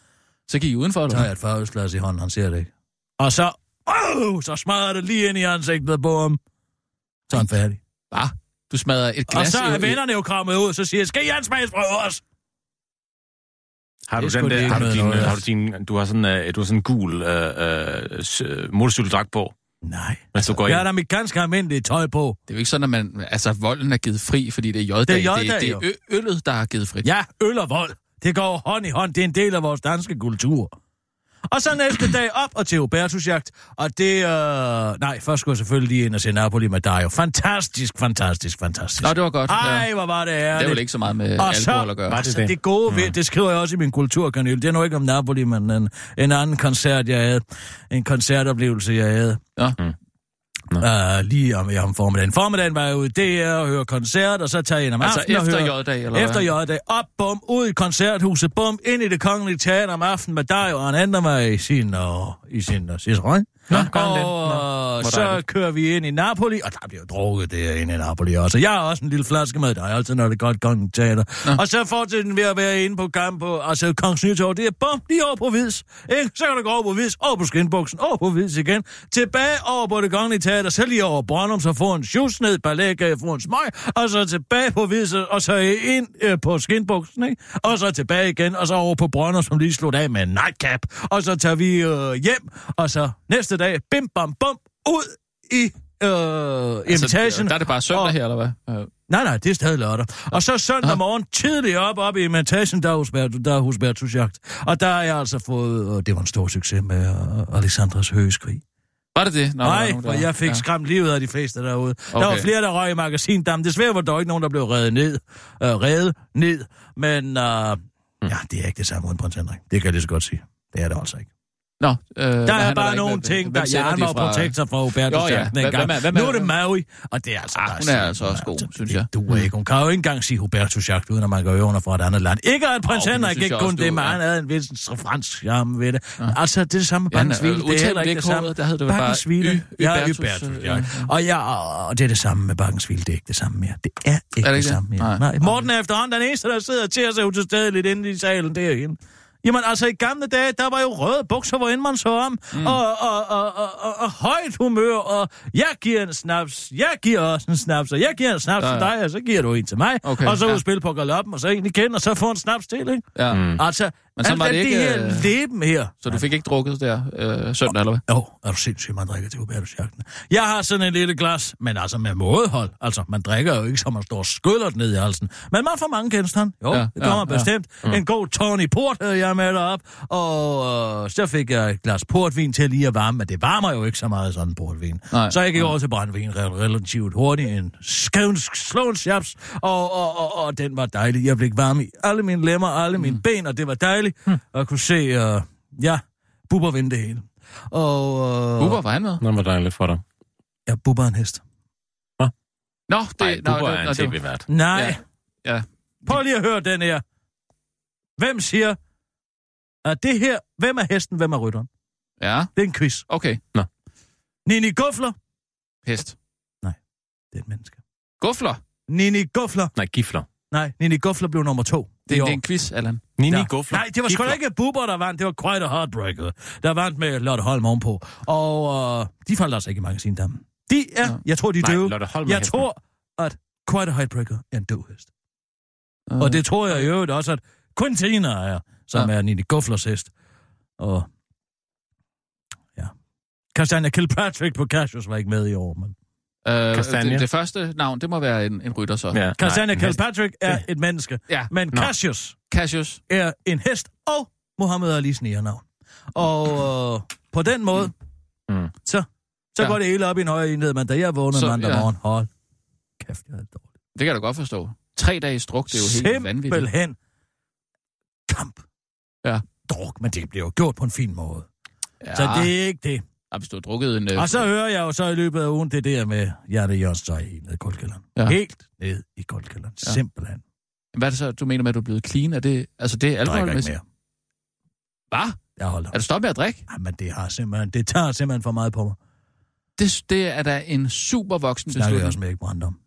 så gik I udenfor, Så eller tager hvad? jeg et farvesglas i hånden, han ser det ikke. Og så, øh, så smadrer det lige ind i ansigtet på ham. Så er han færdig. Hva? Du smadrer et Og glas så er i- vennerne jo kommet ud, så siger jeg, skal I have en smagsprøve også? Har du, er den der, har, du noget din, har du din, du har sådan, uh, du har sådan en gul uh, uh, motorcykeldragt på, Nej. du går Jeg har da mit ganske almindelige tøj på. Det er jo ikke sådan, at man, altså, volden er givet fri, fordi det er J-dag. Det er J-dag, det, det er ø- øllet, der er givet frit. Ja, øl og vold. Det går hånd i hånd. Det er en del af vores danske kultur. Og så næste dag op og til Hubertusjagt. Og det... Øh... Nej, først skulle jeg selvfølgelig lige ind og se Napoli med Dario. Fantastisk, fantastisk, fantastisk. Nå, det var godt. Ej, ja. hvor var det Det ærligt. er vel ikke så meget med Og så, alkohol at gøre. altså, det gode ved, det skriver jeg også i min kulturkanal. Det er nu ikke om Napoli, men en, en anden koncert, jeg havde. En koncertoplevelse, jeg havde. Ja. Uh, lige om, om formiddagen. Formiddagen var jeg ude der og høre koncert, og så tager jeg ind om Altså aftenen og efter hører- J-dag, eller Efter? J-dag. Op, bum, ud i koncerthuset, bum, ind i det kongelige teater om aftenen med dig, og han ændrer mig i sin, og, i sin og, Cicerone. Nå, det? og Nå, så dejligt. kører vi ind i Napoli, og der bliver drukket derinde i Napoli også. Jeg har også en lille flaske med dig, altid når det er godt kongeligt teater. Og så fortsætter den ved at være inde på kamp på, altså Kongens Nytorv, det er bum, lige over på Vids. Ikke? Så kan du gå over på Vids, over på skinbuksen, over på Vids igen. Tilbage over på det kongelige teater, så lige over Brøndum, så får en sjus ned, ballet, få en smøg, og så tilbage på Vids, og så ind øh, på skinbuksen, ikke? Og så tilbage igen, og så over på Brøndum, som lige slutter af med en nightcap. Og så tager vi øh, hjem, og så næste dag, bim bam bum, ud i øh. Altså, der er det bare søndag Og- her, eller hvad? Øh, Nej, nej, det er stadig lørdag. Og så søndag morgen, tidligt op, op i Imitationen, der er hos, Bert- der er hos Bertusjagt. Og der har jeg altså fået, og det var en stor succes med uh, Alexandras høgeskrig. var det det? Nå, Nej, for der- jeg fik ja. skræmt livet af de fleste derude. Okay. Der var flere, der røg i magasindam. Desværre var der ikke nogen, der blev reddet ned. Uh, reddet ned. Men uh, ja, det er ikke det samme uden prins Henrik. Det kan jeg lige så godt sige. Det er det altså ikke. Nå, øh, Der er bare ikke nogle ting, der de var protektor for Hubertus Jo, ja. Hvem er- hvem Nu er- er det Maui, og det er altså... Ah, hun er altså også god, synes jeg. Du er ikke. Hun kan jo ikke engang sige Hubertus Jagt, uden at man går under fra et andet land. Ikke at prins det Henrik ikke kun det, men han havde en vis fransk charme ved det. Altså, det er det samme med Ja, Bakkens Hvile. Det er heller ikke det samme. der hed det bare Bakkens Hvile. Y- Ja, Ybertus, øh. Og, ja, og det er det samme med Bakkens Hvile. Det er ikke det samme mere. Det er ikke det det, det? samme mere. Morten er efterhånden den eneste, der sidder til sig utilstedeligt inde i salen derinde. Jamen altså, i gamle dage, der var jo røde bukser, hvor end man så om, mm. og, og, og, og, og, og højt humør, og jeg giver en snaps, jeg giver også en snaps, og jeg giver en snaps Ja, ja, til dig, og så giver du en til mig, Okay, og så ja. ud spille på galoppen, og så en igen, og så få en snaps til, ikke? Ja. Mm. Altså, Men så var det det, ikke, her øh, leben her. Så du fik ikke drukket der øh, søndag, eller hvad? Jo, er du sindssygt, man drikker til Hubertusjagten. Jeg har sådan en lille glas, men altså med mådehold. Altså, man drikker jo ikke, som man står det ned i halsen. Men man får mange genstand. Jo, Ja, det kommer ja, bestemt. Ja. En god Tony Port havde jeg med derop, og øh, så fik jeg et glas portvin til lige at varme, men det varmer jo ikke så meget sådan portvin. Nej, så jeg gik nej. over til brændvin re- relativt hurtigt, en skævnsk slåensjaps, og, og, og, og, den var dejlig. Jeg blev varm i alle mine lemmer, alle mine Mm. ben, og det var dejligt. Og jeg kunne se, øh, ja, Bubber vinde det hele. Og... Øh, Bubber, var han med? Nå, hvor dejligt for dig. Ja, Bubber er en hest. Nå, det... Nej, nå, du det- er nå, en det var- tv-vært. Nej. Ja. Ja. Prøv lige at høre den her. Hvem siger, at det her... Hvem er hesten, hvem er rytteren? Ja, Det er en quiz. okay. Nini Guffler. Hest. Det er et menneske. Gufler. Nini Guffler. Nej, gifler. Nej, Nini Guffler blev nummer to. Det, det er en quiz, Allan. Nini Ja. Guffler. Nej, det var sgu da ikke Bubber, der vandt. Det var Quite a Heartbreaker, der vandt med Lotte Holm ovenpå. Og øh, de faldt altså ikke i magasindammen. De er, Ja. jeg tror, de er Nej, Holm Jeg hesten. tror, at Quite a Heartbreaker er en døv hest. Øh, Og det tror jeg i øvrigt også, at Quintina er, som Ja. er Nini Gufflers hest. Og ja. Castania Kilpatrick på Cassius var ikke med i år, men... øh, Kastanje. det, det første navn, det må være en, en rytter så. Ja, hest. Kilpatrick er et menneske, Ja. men Nå. Cassius Cassius. er en hest og Muhammad Ali's navn. Og øh, på den måde, Mm. så, så Ja. går det hele op i en højere enhed, men da jeg vågnede mandag ja. morgen, hold kæft, jeg er dårlig. Det kan jeg da godt forstå. Tre dage i struk, det er jo helt vanvittigt. Simpelthen kamp. Ja. Druk, men det bliver jo gjort på en fin måde. Ja, Så det er ikke det. Ja, hvis du har drukket en... Øh, Og så hører jeg jo så i løbet af ugen det der med Hjerte Jørgens tøj helt ned i koldkælderen. Ja. Ja. Helt ned i koldkælderen. Ja. Ja. Simpelthen. Hvad er det så, du mener med, at du er blevet clean? Er det, altså det er Jeg drikker ikke mere. Hvad? Jeg holder. Er du stoppet med at drikke? Jamen, det, har simpelthen, det tager simpelthen for meget på mig. Det, det er da en super voksen Det snakker jeg beslutning. også med Erik Brandt om.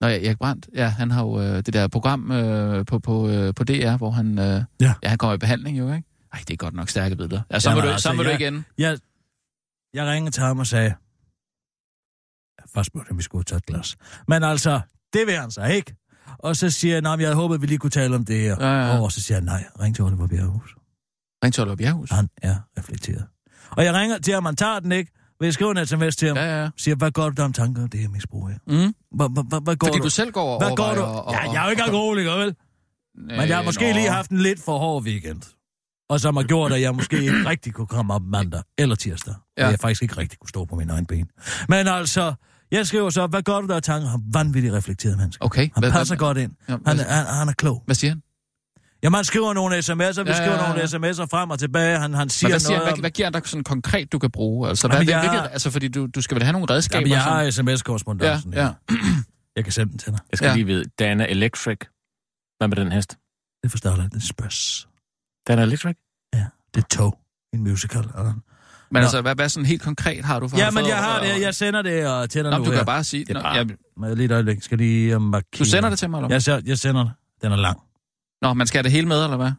Nå ja, Erik Brandt, ja, han har jo øh, det der program øh, på, på, øh, på DR, hvor han, øh, Ja. ja, han kommer i behandling jo, ikke? Ej, det er godt nok stærke billeder. Ja, så må du, altså, så må du jeg- igen. Jeg, jeg ringede til ham og sagde, jeg først spurgte, om vi skulle tage et glas. Men altså, det vil han så ikke. Og så siger jeg, nej, jeg havde håbet, vi lige kunne tale om det her. Ja, ja. Og så siger jeg, nej, ring til Oliver Bjerghus. Ring til Oliver Bjerghus. Han er reflekteret. Og jeg ringer til ham, han tager den ikke. Vil jeg skrive en sms til ham? Ja, ja. Siger, hvad går du om tanker om det her misbrug her? Mm. Hvad, går Fordi du? du selv går og hvad går overvejer du? og- og- ja, jeg er jo ikke alkoholiker, vel? Men jeg har måske lige haft en lidt for hård weekend. Og som har gjort, at jeg måske ikke rigtig kunne komme op mandag eller tirsdag. Ja. Og jeg faktisk ikke rigtig kunne stå på mine egne ben. Men altså, jeg skriver så, hvad gør du der af tanker? Han er vanvittigt reflekteret menneske. Okay. Han Hvad- passer hvad- godt ind. Ja, Han, er- han, han er klog. Hvad siger han? Jamen, han skriver nogle sms'er, vi Ja, skriver ja, ja. nogle sms'er frem og tilbage. Han, han siger Men hvad, siger, noget hvad, om- hvad giver han dig sådan konkret, du kan bruge? Altså, hvad, Jamen, jeg hvilket, har- altså fordi du, du skal vel have nogle redskaber? Jamen, jeg har sms-korrespondancen. Ja, ja. [clears throat] Jeg kan sende den til dig. Jeg skal Ja. lige vide, Dana Electric. Hvad med den hest? Det forstår jeg, det er Dana Electric? Ja, det er tog. En musical. Eller? Men Nå. altså, hvad, hvad sådan helt konkret har du for? Ja, men jeg har det. Jeg sender det og til dig Nå, nu du her. kan bare sige... Det er Nå, bare- ja, Må jeg lige et øjeblik. Skal lige uh, markere. du sender det til mig, eller? Jeg, ser, jeg sender det. Den er lang. Nå, man skal have det hele med, eller hvad?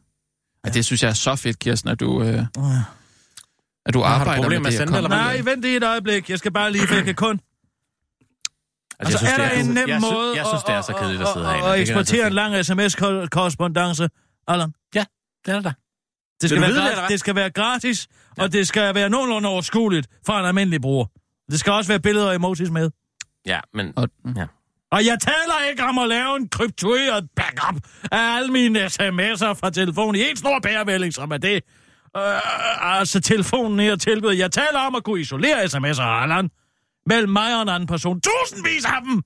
Ja. det synes jeg er så fedt, Kirsten, at du, øh, Uh. at du har du arbejder problemer med med at det. sende det, eller hvad? Nej, vent lige et øjeblik. Jeg skal bare lige, for jeg kan kun... Altså, er der en nem jeg, måde Jeg synes, det er så kedeligt at sidde herinde. Og Det jeg eksportere en altså lang sms-korrespondence. Allan, sige. Det er der. Det skal, være, vide gratis, det skal være gratis, og det skal være nogenlunde overskueligt for en almindelig bruger. Det skal også være billeder og emojis med. Ja, men... Og, Og jeg taler ikke om at lave en kryptueret backup af alle mine sms'er fra telefonen i en stor bærevælling, som er det. Øh, altså telefonen her tilbyder. Jeg taler om at kunne isolere sms'er, Allan, mellem mig og en anden person. Tusindvis af dem!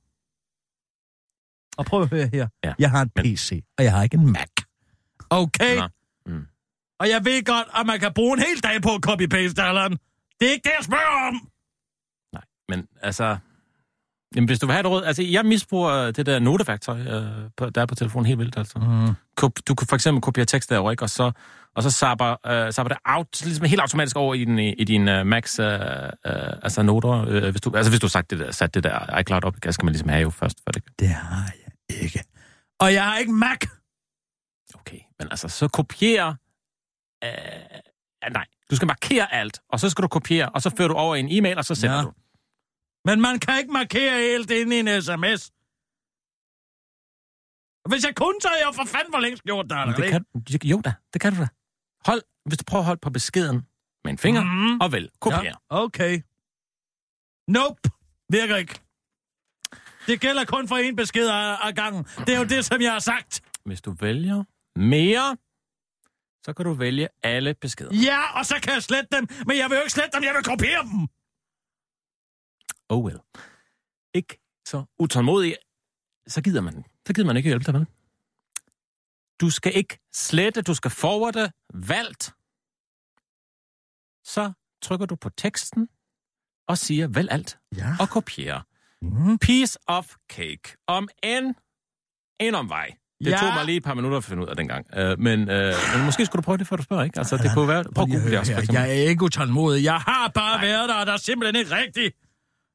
Og prøv at høre her. Ja, Jeg har en men- PC, og jeg har ikke en Mac. Okay? Nå. Og jeg ved godt, at man kan bruge en hel dag på at copy-paste, Allan. Det er ikke det, jeg spørger om. Nej, men altså... Jamen, hvis du vil have et råd... Altså, jeg misbruger øh, det der noteværktøj, øh, på, der er på telefonen helt vildt, altså. Mm. Du kan for eksempel kopiere tekst derover, ikke? Og så, og så zapper, øh, zapper det out, ligesom helt automatisk over i, den, i din uh, Macs uh, uh, altså noter. Øh, hvis du, altså, hvis du sagt det der, sat det der iCloud op, det skal man ligesom have jo først. For det. Det har jeg ikke. Og jeg har ikke Mac. Okay, men altså, så kopiere... Øh, ja, nej, du skal markere alt, og så skal du kopiere, og så fører du over i en e-mail, og så sender Ja. du. Men man kan ikke markere helt inde i en sms. Hvis jeg kunne, så havde jeg for fanden for længst gjort det. Eller det ikke? kan, jo da, det kan du da. Hold, hvis du prøver at holde på beskeden med en finger, mm. og vælg kopiere. Ja, okay. Nope. Virker ikke. Det gælder kun for en besked af gangen. Det er jo det, som jeg har sagt. Hvis du vælger mere, så kan du vælge alle beskeder. Ja, og så kan jeg slette dem. Men jeg vil jo ikke slette dem, jeg vil kopiere dem. Oh well. Ikke så utålmodig, så gider man, så gider man ikke hjælpe dig, vel? Du skal ikke slette, du skal forwarde, valgt. Så trykker du på teksten og siger vælg alt Ja. og kopiere. Mm. Piece of cake. Om en, en omvej. Det Ja. tog mig lige et par minutter at finde ud af dengang. Uh, men, uh, men måske skulle du prøve det, før du spørger, ikke? Altså, det kunne være... Prøv at google det også, for jeg, eksempel. jeg er ikke utålmodig. Jeg har bare Nej. været der, og der er simpelthen ikke rigtigt.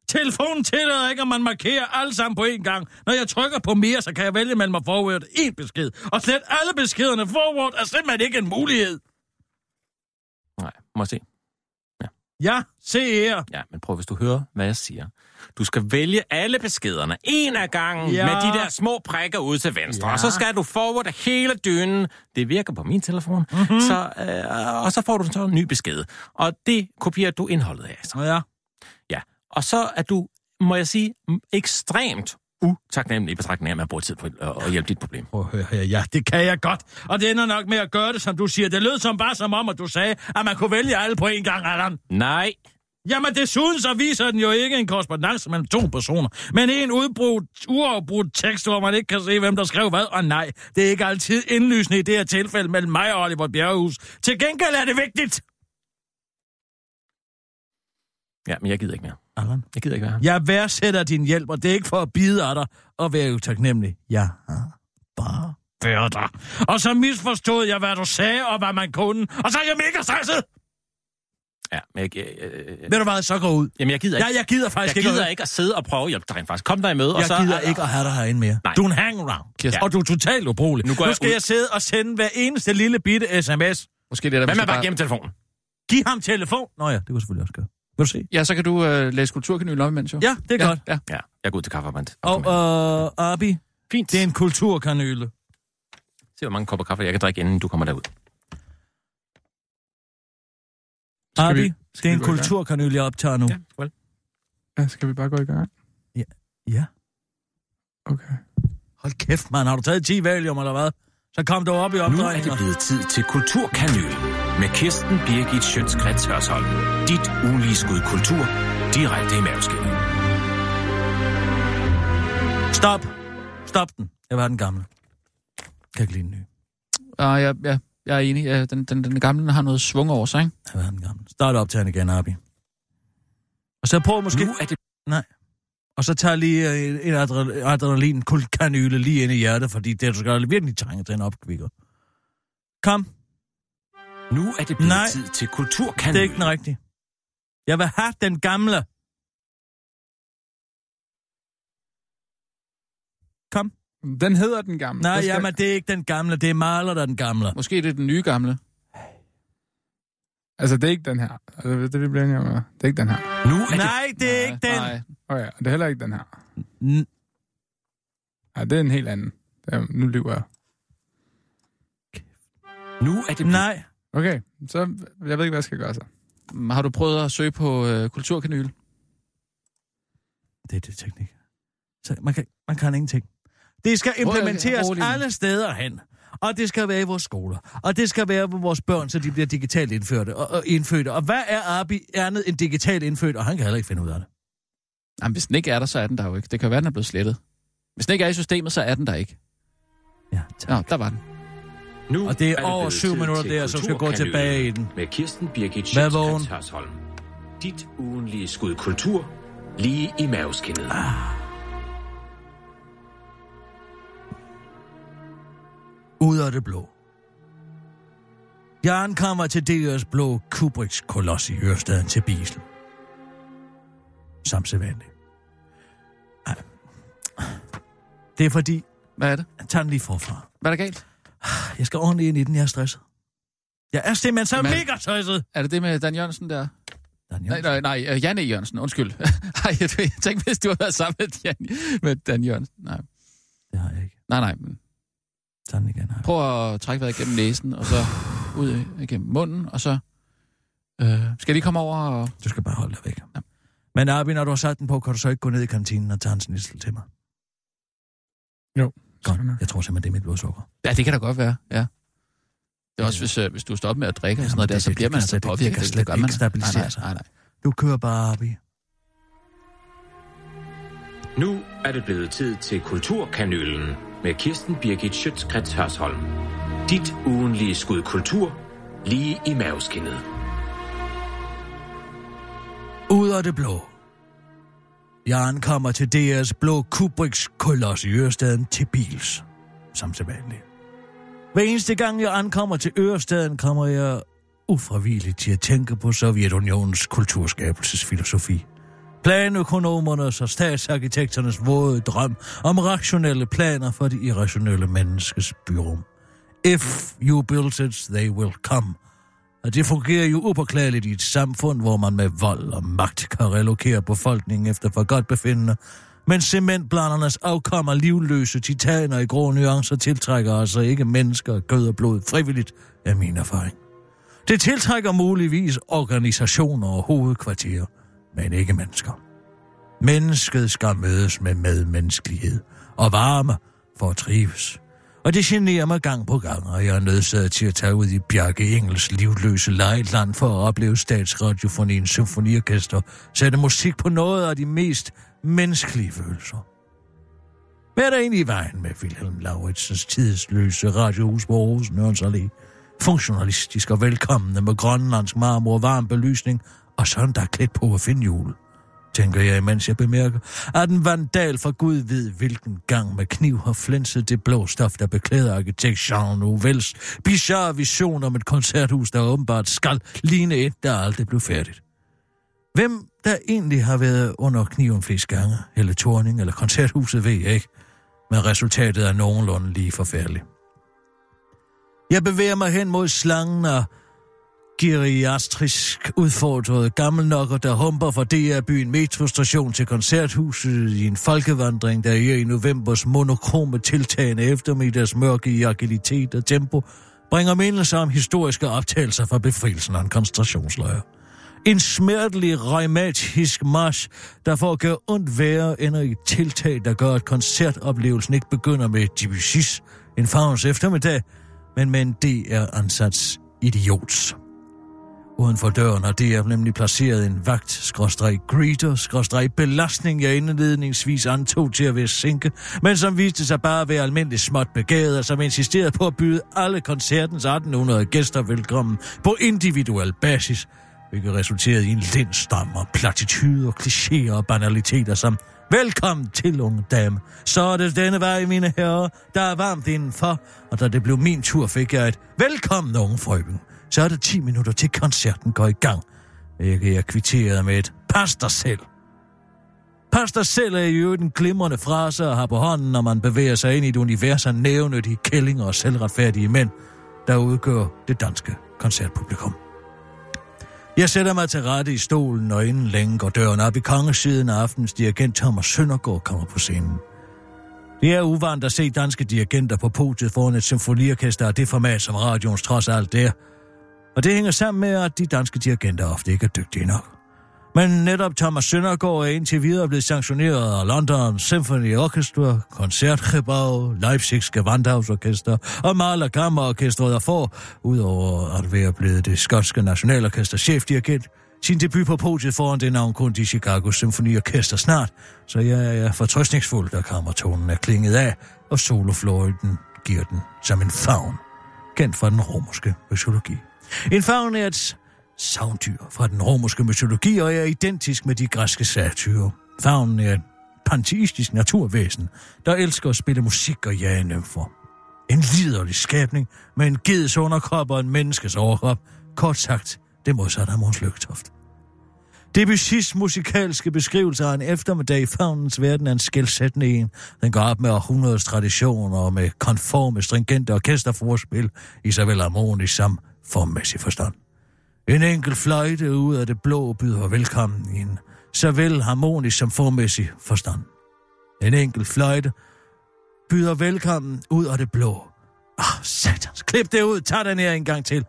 Telefonen tillader ikke, at man markerer alle sammen på én gang. Når jeg trykker på mere, så kan jeg vælge mellem at forward én besked. Og slet alle beskederne forward er simpelthen ikke en mulighed. Nej, må se. Ja, se her. Ja, men prøv, hvis du hører, hvad jeg siger. Du skal vælge alle beskederne, en af gangen, Ja. med de der små prikker ud til venstre. Ja. Og så skal du forwarde hele dynen. Det virker på min telefon. Mhm. Mm-hmm. Så, øh, og så får du så en ny besked. Og det kopierer du indholdet af. Så. Ja. Ja. Og så er du, må jeg sige, ekstremt utaknemmelig i betragtning af, at man bruger tid på at hjælpe dit problem. Prøv at høre her. Ja, det kan jeg godt. Og det ender nok med at gøre det, som du siger. Det lød som bare som om, at du sagde, at man kunne vælge alle på én gang, Allan. Nej, Jamen desuden så viser den jo ikke en korrespondance mellem to personer, men en udbrudt, uafbrudt tekst, hvor man ikke kan se, hvem der skrev hvad. Og nej, det er ikke altid indlysende i det her tilfælde mellem mig og Oliver Bjerrehus. Til gengæld er det vigtigt. ja, men jeg gider ikke mere. Allan. Jeg gider ikke være her. Jeg værdsætter din hjælp, og det er ikke for at bide af dig og være utaknemmelig. Jeg har bare været dig. Og så misforstod jeg, hvad du sagde og hvad man kunne, og så er jeg mega stresset. Ja, men jeg, øh, øh, Ved du hvad, så gå ud. jamen, jeg gider Ja, ikke. jeg gider faktisk Jeg ikke. gider at- ikke at sidde og prøve at hjælpe dig rent faktisk. Kom dig i møde, og Jeg så... gider ikke at have dig herinde mere. Nej. Du er en hangaround. Kirsten. Og du er totalt ubrugelig. Nu, går nu jeg skal ud. jeg sidde og sende hver eneste lille bitte sms. Måske det er der, Hvad med bare gennem telefonen? Giv ham telefon. Nå ja, det kunne jeg selvfølgelig også gøre. Vil du se? Ja, så kan du øh, læse kulturkanylen op imens, jo. Ja, det er ja, godt. Ja. Ja, jeg går ud til kaffeband. Og uh, Abi, Fint. det er en kulturkanyle. Se, hvor mange kopper kaffe jeg kan drikke, inden du kommer derud. Vi- Abi, skal det er vi en kulturkanyle, jeg optager nu. Ja, well. ja. Skal vi bare gå i gang? Ja. Okay. Hold kæft, mand. Har du taget 10 valium eller hvad? Så kom du op i Nu er opdrejninger. det blevet tid til Kulturkanylen. Med Kirsten Birgit Schøtzgrads Hørsholm. Dit ugenlige skud kultur direkte i maveskinnet. Stop. Stop den. Jeg var den gamle. Kan ikke lide den nye. Ja, ja, ja, jeg er enig. Ja, den, den, den gamle den har noget svung over sig, ikke? Jeg var den gamle. Start op til han igen, Abi. Og så prøv måske... Nu er det Nej. Og så tager lige øh, en adre- adrenalin kanyle lige ind i hjertet, fordi det du skal virkelig trænge til en opkvikker. Kom. Nu er det blevet Nej. tid til Det kulturkanalen. er ikke den rigtige. Jeg vil have den gamle. Kom. Den hedder den gamle. Nej, skal- jamen, det er ikke den gamle. Det er Maler, der er den gamle. Måske det er den nye gamle. Altså, det er ikke den her. Altså, det, det vi bliver enige om. ja. Det er ikke den her. Nu er det Nej, det er ikke den. Nej, Okay, og det er heller ikke den her. N- Ja, det er en helt anden. Det er, nu lyver jeg. Nu er det blevet Nej. Okay, så jeg ved ikke, hvad jeg skal gøre så. Har du prøvet at søge på øh, kulturkanyl? Det er det teknik. Så man kan, man kan ingenting. Det skal implementeres rolig. alle steder hen. Og det skal være i vores skoler. Og det skal være på vores børn, så de bliver digitalt indførte og, og indfødte. Og hvad er Abi andet end digitalt indfødt? Og han kan heller ikke finde ud af det. Jamen, hvis den ikke er der, så er den der jo ikke. Det kan være, den er blevet slettet. Hvis den ikke er i systemet, så er den der ikke. Ja, tak. Ja, der var den. Nu Og det er over blevet syv minutter der, som skal gå tilbage i den. Med Kirsten Birgit. Schøtzgrads Hørsholm. Dit ugenlige skud kultur lige i maveskinnet. Ud af det blå. Jeg ankommer til DR's blå Kubricks koloss i Ørestaden til Bisel. Som sædvanligt. Ej. Det er fordi, Hvad er det? tag den lige forfra. Hvad er der galt? Jeg skal ordentligt ind i den, jeg er stresset. Jeg er simpelthen så Jamen, mega stresset. Er det det med Dan Jørgensen der? Dan Nej, nej, nej, øh, Janne Jørgensen, undskyld. [laughs] Ej, jeg, tænkte, hvis du havde været sammen med, Jan, med Dan Jørgensen. Nej, Det har jeg ikke. nej, nej. Men den igen. Her. prøv at trække vejret igennem næsen, og så ud igennem munden, og så... Øh, skal lige komme over og... Du skal bare holde dig væk. Men Arbi, når du har sat den på, kan du så ikke gå ned i kantinen og tage en snitsel til mig? Jo. Godt. Jeg tror simpelthen, det er mit blodsukker. Ja, det kan da godt være, ja. Det er også, hvis, øh, hvis du stopper med at drikke og sådan noget der, så det- bliver man altså ikke- det påvirket. kan Det, slet gør ikke man. stabilisere nej, nej, sig. nej, nej. Du kører bare, Arbi. Nu er det blevet tid til Kulturkanylen med Kirsten Birgit Schøtzgrads Hørsholm. Dit ugenlige skud kultur lige i maveskinnet. Ud af det blå. Jeg ankommer til DR's blå Kubricks koloss i Ørestaden til Bils. Som sædvanligt. Hver eneste gang jeg ankommer til Ørestaden, kommer jeg ufravilligt til at tænke på Sovjetunionens kulturskabelsesfilosofi. Planøkonomernes og statsarkitekternes våde drøm om rationelle planer for det irrationelle menneskes byrum. If you build it, they will come. Og det fungerer jo upåklageligt i et samfund, hvor man med vold og magt kan relokere befolkningen efter for godt befindende. Men cementblandernes afkommer livløse titaner i grå nuancer tiltrækker altså ikke mennesker af kød og blod frivilligt, er min erfaring. Det tiltrækker muligvis organisationer og hovedkvarterer, men ikke mennesker. Mennesket skal mødes med medmenneskelighed og varme for at trives. Og det generer mig gang på gang, og jeg er nødsaget til at tage ud i Bjarke Engels livløse lejland for at opleve statsradiofoniens symfoniorkester sætte musik på noget af de mest menneskelige følelser. Hvad er der egentlig i vejen med Wilhelm Lauritsens tidsløse radiohus på Aarhus Nørens Allé? Funktionalistisk og velkommende med grønlandsk marmor varm belysning og søndag klædt på at finde jul tænker jeg, mens jeg bemærker, at en vandal for Gud ved hvilken gang med kniv har flænset det blå stof, der beklæder arkitekt Jean Nouvelles bizarre vision om et koncerthus, der åbenbart skal ligne et, der aldrig blev færdigt. Hvem der egentlig har været under kniven flest gange, eller Torning, eller koncerthuset, ved jeg ikke, men resultatet er nogenlunde lige forfærdeligt. Jeg bevæger mig hen mod slangen og geriatrisk nok og der humper fra DR-byen metrostation til koncerthuset i en folkevandring, der er i novembers monokrome tiltagende eftermiddags mørke i agilitet og tempo, bringer mindelser om historiske optagelser fra befrielsen af en koncentrationslejr. En smertelig, rheumatisk march, der får at gøre ondt værre, ender i et tiltag, der gør, at koncertoplevelsen ikke begynder med Debussy's En farvens eftermiddag, men med en DR-ansats idiots Uden for døren og det er nemlig placeret en vagt, skråstreg greeter, skråstreg belastning, jeg indledningsvis antog til at være sinke, men som viste sig bare at være almindeligt småt begavet, og som insisterede på at byde alle koncertens 1800 gæster velkommen på individuel basis, hvilket resulterede i en lindstam og platituder, klichéer og banaliteter som Velkommen til, unge dame. Så er det denne vej, mine herrer. Der er varmt indenfor, og da det blev min tur, fik jeg et velkommen, unge frøken. Så er det 10 minutter til koncerten går i gang. Ikke jeg kvitterede med et pas dig selv. Pas dig selv er jo den glimrende frase at have på hånden, når man bevæger sig ind i et univers af nævnyttige kællinger og selvretfærdige mænd, der udgør det danske koncertpublikum. Jeg sætter mig til rette i stolen, og inden længe går døren op i kongesiden af aftens dirigent Thomas Søndergaard kommer på scenen. Det er uvant at se danske dirigenter på podiet foran et symfoniorkester af det format, som radioens trods alt er. Og det hænger sammen med, at de danske dirigenter ofte ikke er dygtige nok. Men netop Thomas Søndergaard er indtil videre blevet sanktioneret af London Symphony Orchestra, Koncertgebau, Leipzigs Gewandhausorkester og Mahler Kammerorkestret og får, udover at være blevet det skotske nationalorkester chefdirigent, sin debut på podiet foran det navn kun de Chicago Symfoniorkester snart, så jeg er fortrøstningsfuld, da kammertonen er klinget af, og solofløjten giver den som en favn, kendt fra den romerske mytologi. En faun er et savndyr fra den romerske mytologi og er identisk med de græske satyrer. Faunen er et panteistisk naturvæsen, der elsker at spille musik og jage nymfer. En liderlig skabning med en geds underkrop og en menneskes overkrop. Kort sagt, det modsatte af Måns Lygtoft. Debussys musikalske beskrivelse af en eftermiddag i fagnens verden er en skældsættende en. Den går op med århundredes traditioner og med konforme, stringente orkesterforspil i såvel harmonisk som formmæssig forstand. En enkelt fløjte ud af det blå byder velkommen i en såvel harmonisk som formæssig forstand. En enkelt fløjte byder velkommen ud af det blå. Ah, satans. Klip det ud. Tag den her en gang til.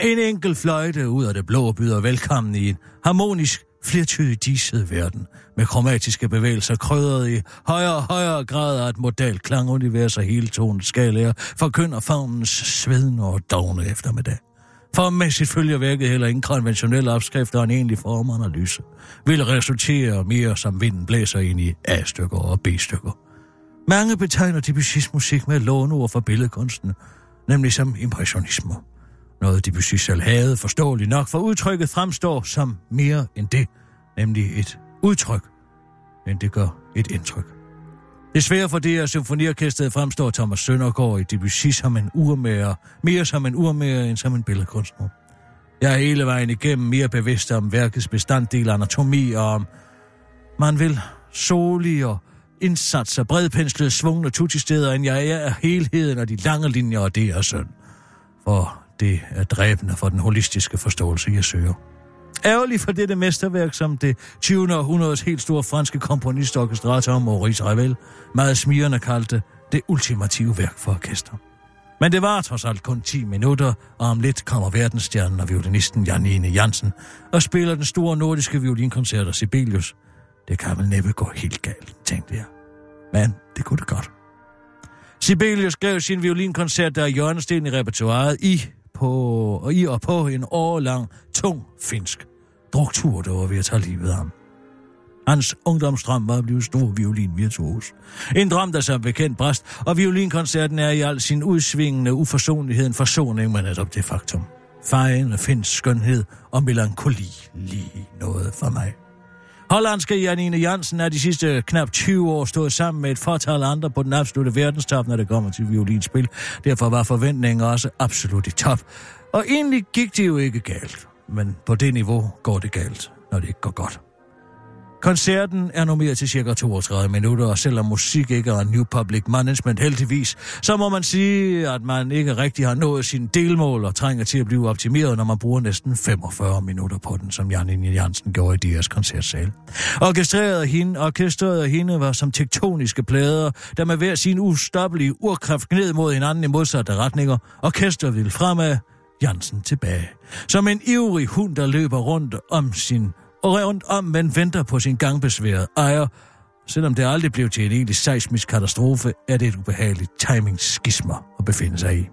En enkelt fløjte ud af det blå byder velkommen i en harmonisk, flertydig diset verden, med kromatiske bevægelser krydret i højere og højere grad af et modalt klangunivers og hele tonen skalaer, forkynder fagnens sveden og dogne eftermiddag. Formmæssigt følger værket heller ingen konventionelle opskrifter og en egentlig formanalyse. Vil resultere mere som vinden blæser ind i A-stykker og B-stykker. Mange betegner Debussy's musik med låneord for billedkunsten, nemlig som impressionisme. Noget Debussy selv havde forståeligt nok, for udtrykket fremstår som mere end det, nemlig et udtryk, end det gør et indtryk. Desværre for det, at symfoniorkestret fremstår Thomas Søndergaard i Debussy som en urmager, mere som en urmager end som en billedkunstner. Jeg er hele vejen igennem mere bevidst om værkets bestanddel, anatomi og om, man vil, solige og indsatser, bredpenslede svungne tutisteder, end jeg er af helheden og de lange linjer, og det er søn. For det er dræbende for den holistiske forståelse, jeg søger. Ærgerligt for dette mesterværk, som det 20. århundredes helt store franske komponist og orkestrator Maurice Ravel meget smirende kaldte det ultimative værk for orkester. Men det var trods alt kun 10 minutter, og om lidt kommer verdensstjernen og violinisten Janine Jansen og spiller den store nordiske violinkoncert af Sibelius. Det kan vel næppe gå helt galt, tænkte jeg. Men det kunne det godt. Sibelius skrev sin violinkoncert, der er hjørnesten i repertoireet i på, i og på en årlang, tung finsk druktur, der var ved at tage livet af ham. Hans ungdomsdrøm var at blive stor violinvirtuos. En drøm, der som bekendt bræst, og violinkoncerten er i al sin udsvingende uforsonlighed en forsoning med netop det faktum. Fejende finsk skønhed og melankoli lige noget for mig. Hollandske Janine Jansen er de sidste knap 20 år stået sammen med et fortal andre på den absolute verdenstop, når det kommer til violinspil. Derfor var forventningen også absolut i top. Og egentlig gik det jo ikke galt. Men på det niveau går det galt, når det ikke går godt. Koncerten er nummeret til cirka 32 minutter, og selvom musik ikke er New Public Management heldigvis, så må man sige, at man ikke rigtig har nået sin delmål og trænger til at blive optimeret, når man bruger næsten 45 minutter på den, som Jan Inge Jansen gjorde i deres koncertsal. Orkestreret af hende, orkestret af hende var som tektoniske plader, der med hver sin ustoppelige urkraft gned mod hinanden i modsatte retninger. Orkestret ville fremad, Jansen tilbage. Som en ivrig hund, der løber rundt om sin og rundt om, men venter på sin gangbesværede ejer. Selvom det aldrig blev til en egentlig seismisk katastrofe, er det et ubehageligt timingsskisma at befinde sig i.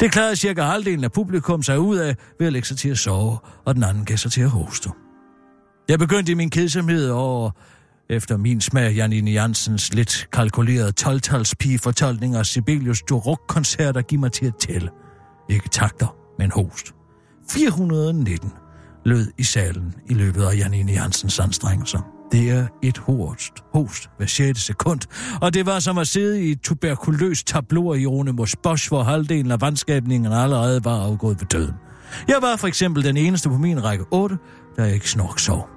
Det klarede cirka halvdelen af publikum sig ud af ved at lægge sig til at sove, og den anden gav sig til at hoste. Jeg begyndte i min kedsomhed over, efter min smag Janine Jansens lidt kalkulerede 12-tals fortolkning af Sibelius Duruk-koncerter give mig til at tælle. Ikke takter, men host. 419 lød i salen i løbet af Janine Jansens anstrengelser. Det er et host, host hver 6. sekund, og det var som at sidde i et tuberkuløs tableau i Rune Bosch, hvor halvdelen af vandskabningen allerede var afgået ved døden. Jeg var for eksempel den eneste på min række 8, der ikke snork sov.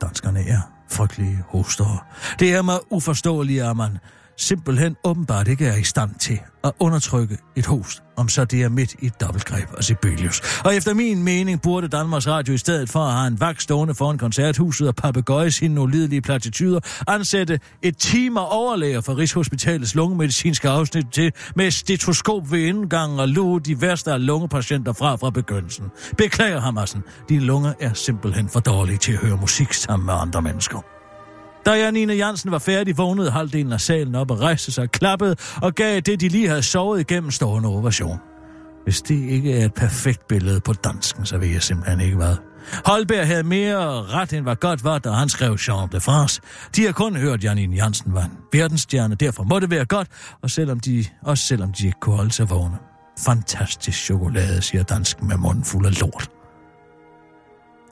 Danskerne er frygtelige hoster. Det er mig uforståeligt, at man simpelthen åbenbart ikke er i stand til at undertrykke et host, om så det er midt i et dobbeltgreb af Sibelius. Og efter min mening burde Danmarks Radio i stedet for at have en vagt stående foran koncerthuset og papegøje sine ulidelige platituder, ansætte et timer overlæger fra Rigshospitalets lungemedicinske afsnit til med stetoskop ved indgangen og luge de værste af lungepatienter fra fra begyndelsen. Beklager, Hammersen. Dine lunger er simpelthen for dårlige til at høre musik sammen med andre mennesker. Da Janine Jansen var færdig, vågnede halvdelen af salen op og rejste sig, klappede og gav det, de lige havde sovet igennem stående ovation. Hvis det ikke er et perfekt billede på dansken, så ved jeg simpelthen ikke hvad. Holberg havde mere ret end hvad godt var, da han skrev Jean de France. De har kun hørt, at Janine Jansen var en verdensstjerne, derfor må det være godt, og selvom de, også selvom de ikke kunne holde sig vågne. Fantastisk chokolade, siger dansken med munden fuld af lort.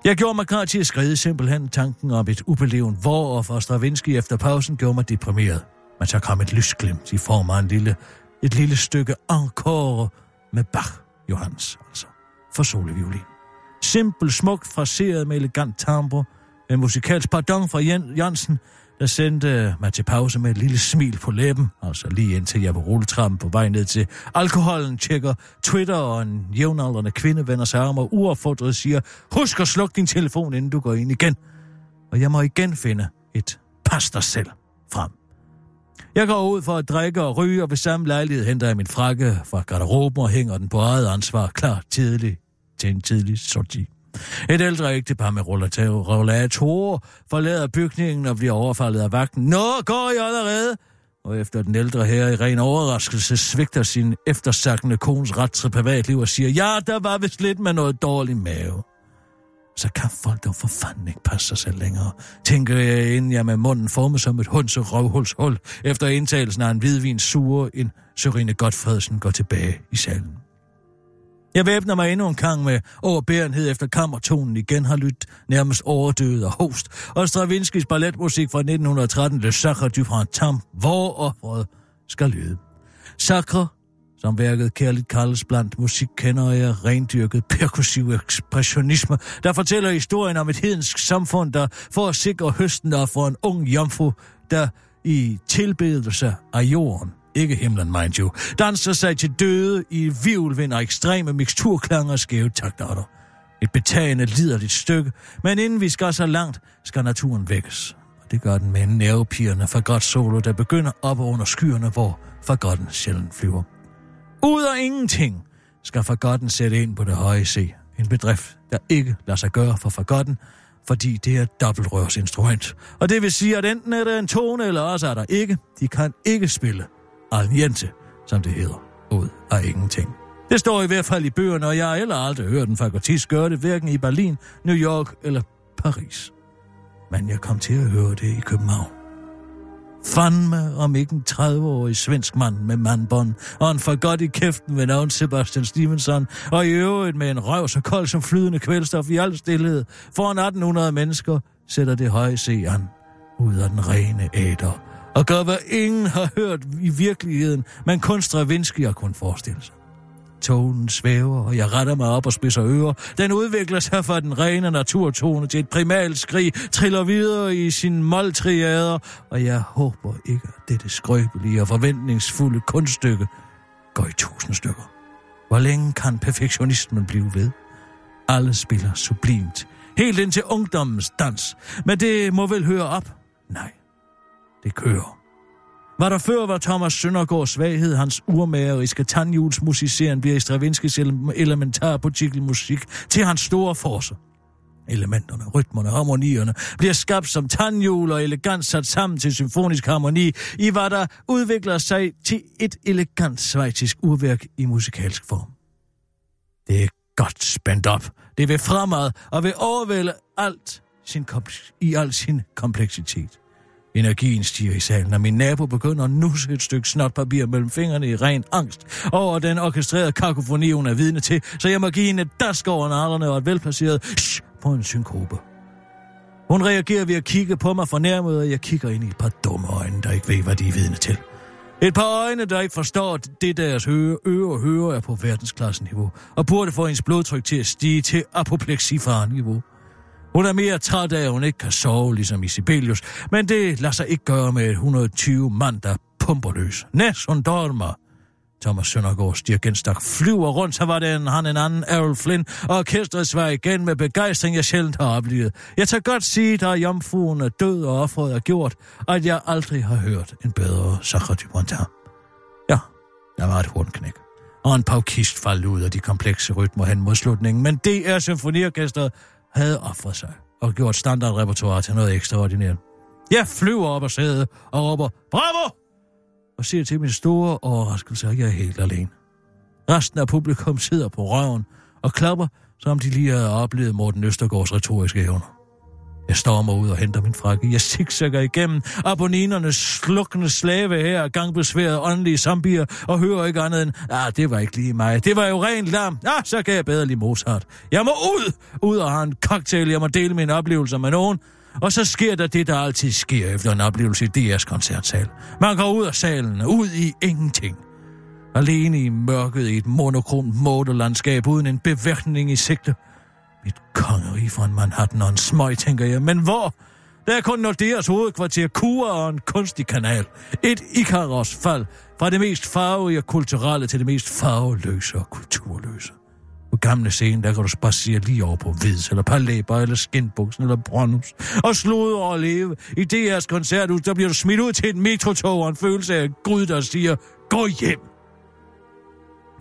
Jeg gjorde mig klar til at skride simpelthen tanken om et ubeleven hvor for Stravinsky efter pausen gjorde mig deprimeret. Men så kom et lysglimt i form af en lille, et lille stykke encore med Bach, Johans, altså, for soleviolin. Simpel, smukt, fraseret med elegant timbre, en musikalsk pardon fra Jansen, der sendte mig til pause med et lille smil på læben, altså lige indtil jeg på rulletrappen på vej ned til alkoholen, tjekker Twitter, og en jævnaldrende kvinde vender sig om og uaffordret siger, husk at slukke din telefon, inden du går ind igen. Og jeg må igen finde et pas dig selv frem. Jeg går ud for at drikke og ryge, og ved samme lejlighed henter jeg min frakke fra garderoben og hænger den på eget ansvar klar tidligt til en tidlig sorti. Et ældre ægtepar med rollatorer forlader bygningen og bliver overfaldet af vagten. Nå, går I allerede? Og efter den ældre herre i ren overraskelse svigter sin eftersagende kones ret til privatliv og siger, ja, der var vist lidt med noget dårlig mave. Så kan folk dog for fanden ikke passe sig selv længere, tænker jeg, inden jeg med munden formet som et hunds- og røvhulshul, efter indtagelsen af en hvidvin sure, en Sørine Godfredsen går tilbage i salen. Jeg væbner mig endnu en gang med overbærenhed efter kammertonen igen har lyttet nærmest overdødet og host, og Stravinskis balletmusik fra 1913, Le Sacre du Printemps, hvor offeret skal lyde. Sacre, som værket kærligt kaldes blandt musikkendere, er rendyrket perkussiv ekspressionisme, der fortæller historien om et hedensk samfund, der for at sikre høsten der for en ung jomfru, der i tilbedelse af jorden ikke himlen, mind you, danser sig til døde i vivlvind og ekstreme miksturklange og skæve taktarter. Et betagende, liderligt stykke, men inden vi skal så langt, skal naturen vækkes. Og det gør den med nervepigerne fra godt solo, der begynder op under skyerne, hvor Forgotten sjældent flyver. Ud af ingenting skal Forgotten sætte ind på det høje se. En bedrift, der ikke lader sig gøre for Forgotten, fordi det er et dobbeltrørsinstrument. Og det vil sige, at enten er der en tone, eller også er der ikke. De kan ikke spille Alniente, som det hedder, ud af ingenting. Det står i hvert fald i bøgerne, og jeg har heller aldrig hørt en fakultist gøre det, hverken i Berlin, New York eller Paris. Men jeg kom til at høre det i København. Fandme om ikke en 30-årig svensk mand med mandbånd, og en for godt i kæften ved navn Sebastian Stevenson, og i øvrigt med en røv så kold som flydende kvælstof i al stillhed, foran 1800 mennesker, sætter det høje se an ud af den rene æder og gør, hvad ingen har hørt i virkeligheden, men kun Stravinsky har kun forestille sig. Tonen svæver, og jeg retter mig op og spidser ører. Den udvikler sig fra den rene naturtone til et primalt skrig, triller videre i sin måltriader, og jeg håber ikke, at dette skrøbelige og forventningsfulde kunststykke går i tusind stykker. Hvor længe kan perfektionismen blive ved? Alle spiller sublimt, helt ind til ungdommens dans, men det må vel høre op? Nej, det kører. Hvad der før var Thomas Søndergaards svaghed, hans urmageriske tandhjulsmusiceren bliver i Stravinskis elementar musik til hans store force. Elementerne, rytmerne, harmonierne bliver skabt som tandhjul og elegant sat sammen til symfonisk harmoni i hvad der udvikler sig til et elegant svejtisk urværk i musikalsk form. Det er godt spændt op. Det vil fremad og vil overvælde alt sin komp- i al sin kompleksitet. Energien stiger i salen, og min nabo begynder at nusse et stykke snotpapir mellem fingrene i ren angst over den orkestrerede kakofoni, hun er vidne til, så jeg må give hende et dask over nallerne og et velplaceret shh på en synkope. Hun reagerer ved at kigge på mig fornærmet, og jeg kigger ind i et par dumme øjne, der ikke ved, hvad de er vidne til. Et par øjne, der ikke forstår, at det deres øre, øre hører er på verdensklasseniveau, og burde få ens blodtryk til at stige til apopleksifare niveau. Hun er mere træt af, at hun ikke kan sove, ligesom i Sibelius, men det lader sig ikke gøre med 120 mand, der pumper løs. Næs, hun dormer. Thomas Søndergaards dirigentstak flyver rundt, så var det en, han en anden Errol Flynn, og orkestret svarer igen med begejstring, jeg sjældent har oplevet. Jeg tager godt sige, der jomfruen er død og offret er gjort, at jeg aldrig har hørt en bedre Sacre du Ja, der var et hornknæk. Og en paukist faldt ud af de komplekse rytmer hen mod slutningen, men det er symfoniorkestret havde offret sig og gjort standardrepertoire til noget ekstraordinært. Jeg flyver op og sædet og råber, bravo! Og ser til min store overraskelse, at jeg er helt alene. Resten af publikum sidder på røven og klapper, som de lige havde oplevet Morten Østergaards retoriske evner. Jeg stormer ud og henter min frakke. Jeg zigzagger igennem abonninernes slukkende slave her, gangbesværet åndelige zombier, og hører ikke andet end, ah, det var ikke lige mig. Det var jo rent larm. Ah, så kan jeg bedre lige Mozart. Jeg må ud! Ud og have en cocktail. Jeg må dele mine oplevelser med nogen. Og så sker der det, der altid sker efter en oplevelse i DR's koncertsal. Man går ud af salen, ud i ingenting. Alene i mørket i et monokromt modelandskab uden en bevægning i sigte. Mit kongerige fra en Manhattan og en smøg, tænker jeg. Men hvor? Der er kun Nordeas hovedkvarter, kurer og en kunstig kanal. Et Ikaros fald fra det mest farvige og kulturelle til det mest farveløse og kulturløse. På gamle scene, der kan du spasere lige over på Hvids, eller Palæber, eller Skinbuksen, eller Brøndhus. Og sludre og leve. I DR's koncerthus, der bliver du smidt ud til et metrotog og en følelse af Gud, der siger, gå hjem.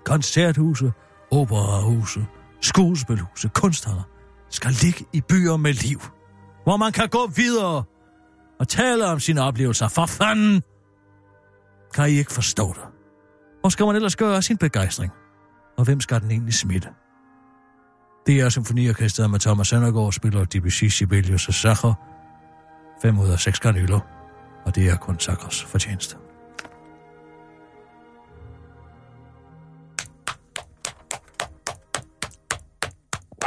Koncerthuse, operahuse, skuespilhuse, kunsthaller skal ligge i byer med liv, hvor man kan gå videre og tale om sine oplevelser. For fanden! Kan I ikke forstå det? Hvor skal man ellers gøre sin begejstring? Og hvem skal den egentlig smitte? Det er symfoniorkestret med Thomas Søndergaard spiller Debussy, Sibelius og Sacher. 5 ud af 6 kanyler. Og det er kun Sachers fortjeneste.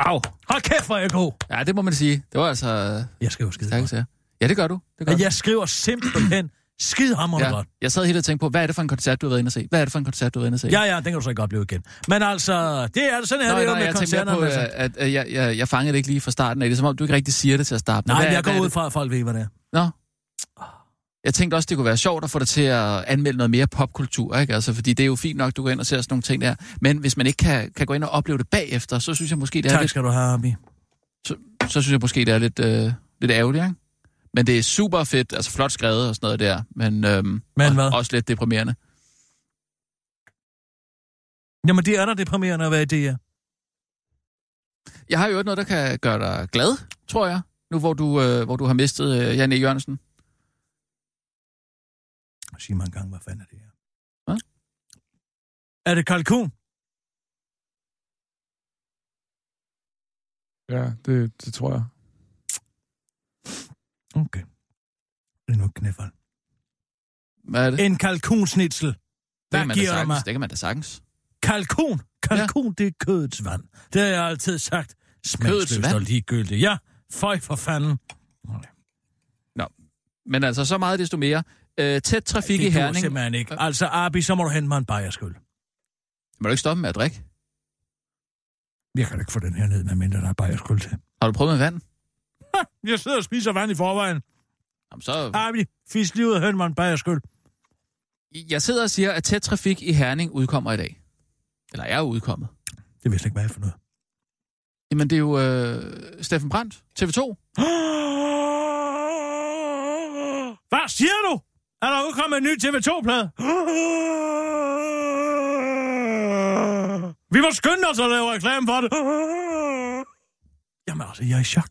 Wow. Hold kæft, hvor er jeg god. Ja, det må man sige. Det var altså... Jeg skriver skide godt. så. Ja, det gør du. Det gør du. jeg skriver simpelthen skidehammerende Ja. godt. Jeg sad helt og tænkte på, hvad er det for en koncert, du har været inde og se? Hvad er det for en koncert, du har været inde og se? Ja, ja, den kan du så ikke opleve igen. Men altså, det er sådan er Nå, det jo nej, med koncerterne. på, altså. at, at jeg, jeg, jeg fangede det ikke lige fra starten af. Det er som om, du ikke rigtig siger det til at starte. Nej, men er- jeg går er ud fra, at folk ved, hvad det er. Nå. Jeg tænkte også, det kunne være sjovt at få dig til at anmelde noget mere popkultur, ikke? Altså, fordi det er jo fint nok, du går ind og ser sådan nogle ting der. Men hvis man ikke kan, kan gå ind og opleve det bagefter, så synes jeg måske, det er Tak lidt, skal du have, Abi. så, så synes jeg måske, det er lidt, øh, lidt ærgerligt, ikke? Men det er super fedt, altså flot skrevet og sådan noget der, men, øhm, Men og- hvad? også lidt deprimerende. Jamen, det er da deprimerende at være i det her. Jeg har jo noget, der kan gøre dig glad, tror jeg, nu hvor du, øh, hvor du har mistet øh, Jan E. Jørgensen. Sig mig en gang, hvad fanden er det her? Hvad? Er det kalkun? Ja, det, det tror jeg. Okay. Det er nu knæfald. Hvad er det? En kalkunsnitsel. det, kan man da mig? det kan man da sagtens. Kalkun. Kalkun, ja. det er kødets vand. Det har jeg altid sagt. Smagsløst vand? og ligegyldigt. Ja, føj for fanden. Men altså, så meget desto mere. Øh, tæt trafik det i Herning. simpelthen ikke. Altså, Abi, så må du hente mig en bajerskyld. Må du ikke stoppe med at drikke? Jeg kan ikke få den her ned, med mindre der er bajerskyld til. Har du prøvet med vand? Jeg sidder og spiser vand i forvejen. Jamen, så... Abi, fisk lige ud og hente mig en bajerskyld. Jeg sidder og siger, at tæt trafik i Herning udkommer i dag. Eller er udkommet. Det vidste ikke, hvad jeg for noget. Jamen, det er jo øh, Steffen Brandt, TV2. [gasps] Hvad siger du? Er der udkommet en ny TV2-plade? Vi må skynde os at lave reklame for det. Jamen, altså, jeg er i chok.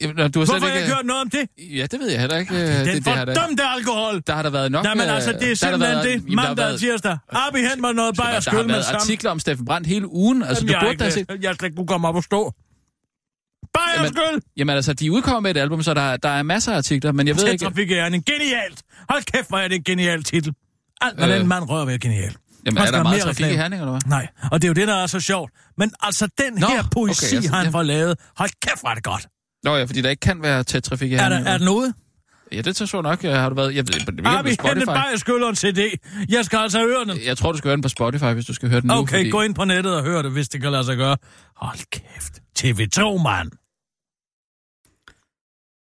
Jamen, du har Hvorfor har ikke... jeg hørt noget om det? Ja, det ved jeg heller ikke. Den det, det har der, fordømte alkohol! der har der været nok... Nej, men øh, altså, det er der har der simpelthen været- det. der har Mandag og været- tirsdag. Abi, hent mig noget bajer Der har skyld med været sammen. artikler om Steffen Brandt hele ugen. Altså, Jamen, du jeg, har burde da ikke, se... jeg, slet ikke kunne komme op og stå. Bajer Jamen, skyld! Jamen altså, de udkommer med et album, så der, der er masser af artikler, men jeg ved ikke... trafikæren. Genialt! Hold kæft, hvor er det en genial titel. Alt, hvad Øh. den mand rører ved, er genial. Jamen, er der meget trafik i. Herning, eller hvad? Nej, og det er jo det, der er så sjovt. Men altså, den Nå, her poesi, okay, altså, han ja. får lavet, hold kæft, er det godt. Nå ja, fordi der ikke kan være tæt trafik i Er, Herning. der, er den ude? Ja, det tror jeg nok. øh, Har du været... Jeg ved, det er Abi, hent en Spotify. bajer skyld og en CD. Jeg skal altså høre den. Jeg tror, du skal høre den på Spotify, hvis du skal høre den nu. Okay, fordi... gå ind på nettet og hør det, hvis det kan lade sig gøre. Hold kæft. TV2, mand.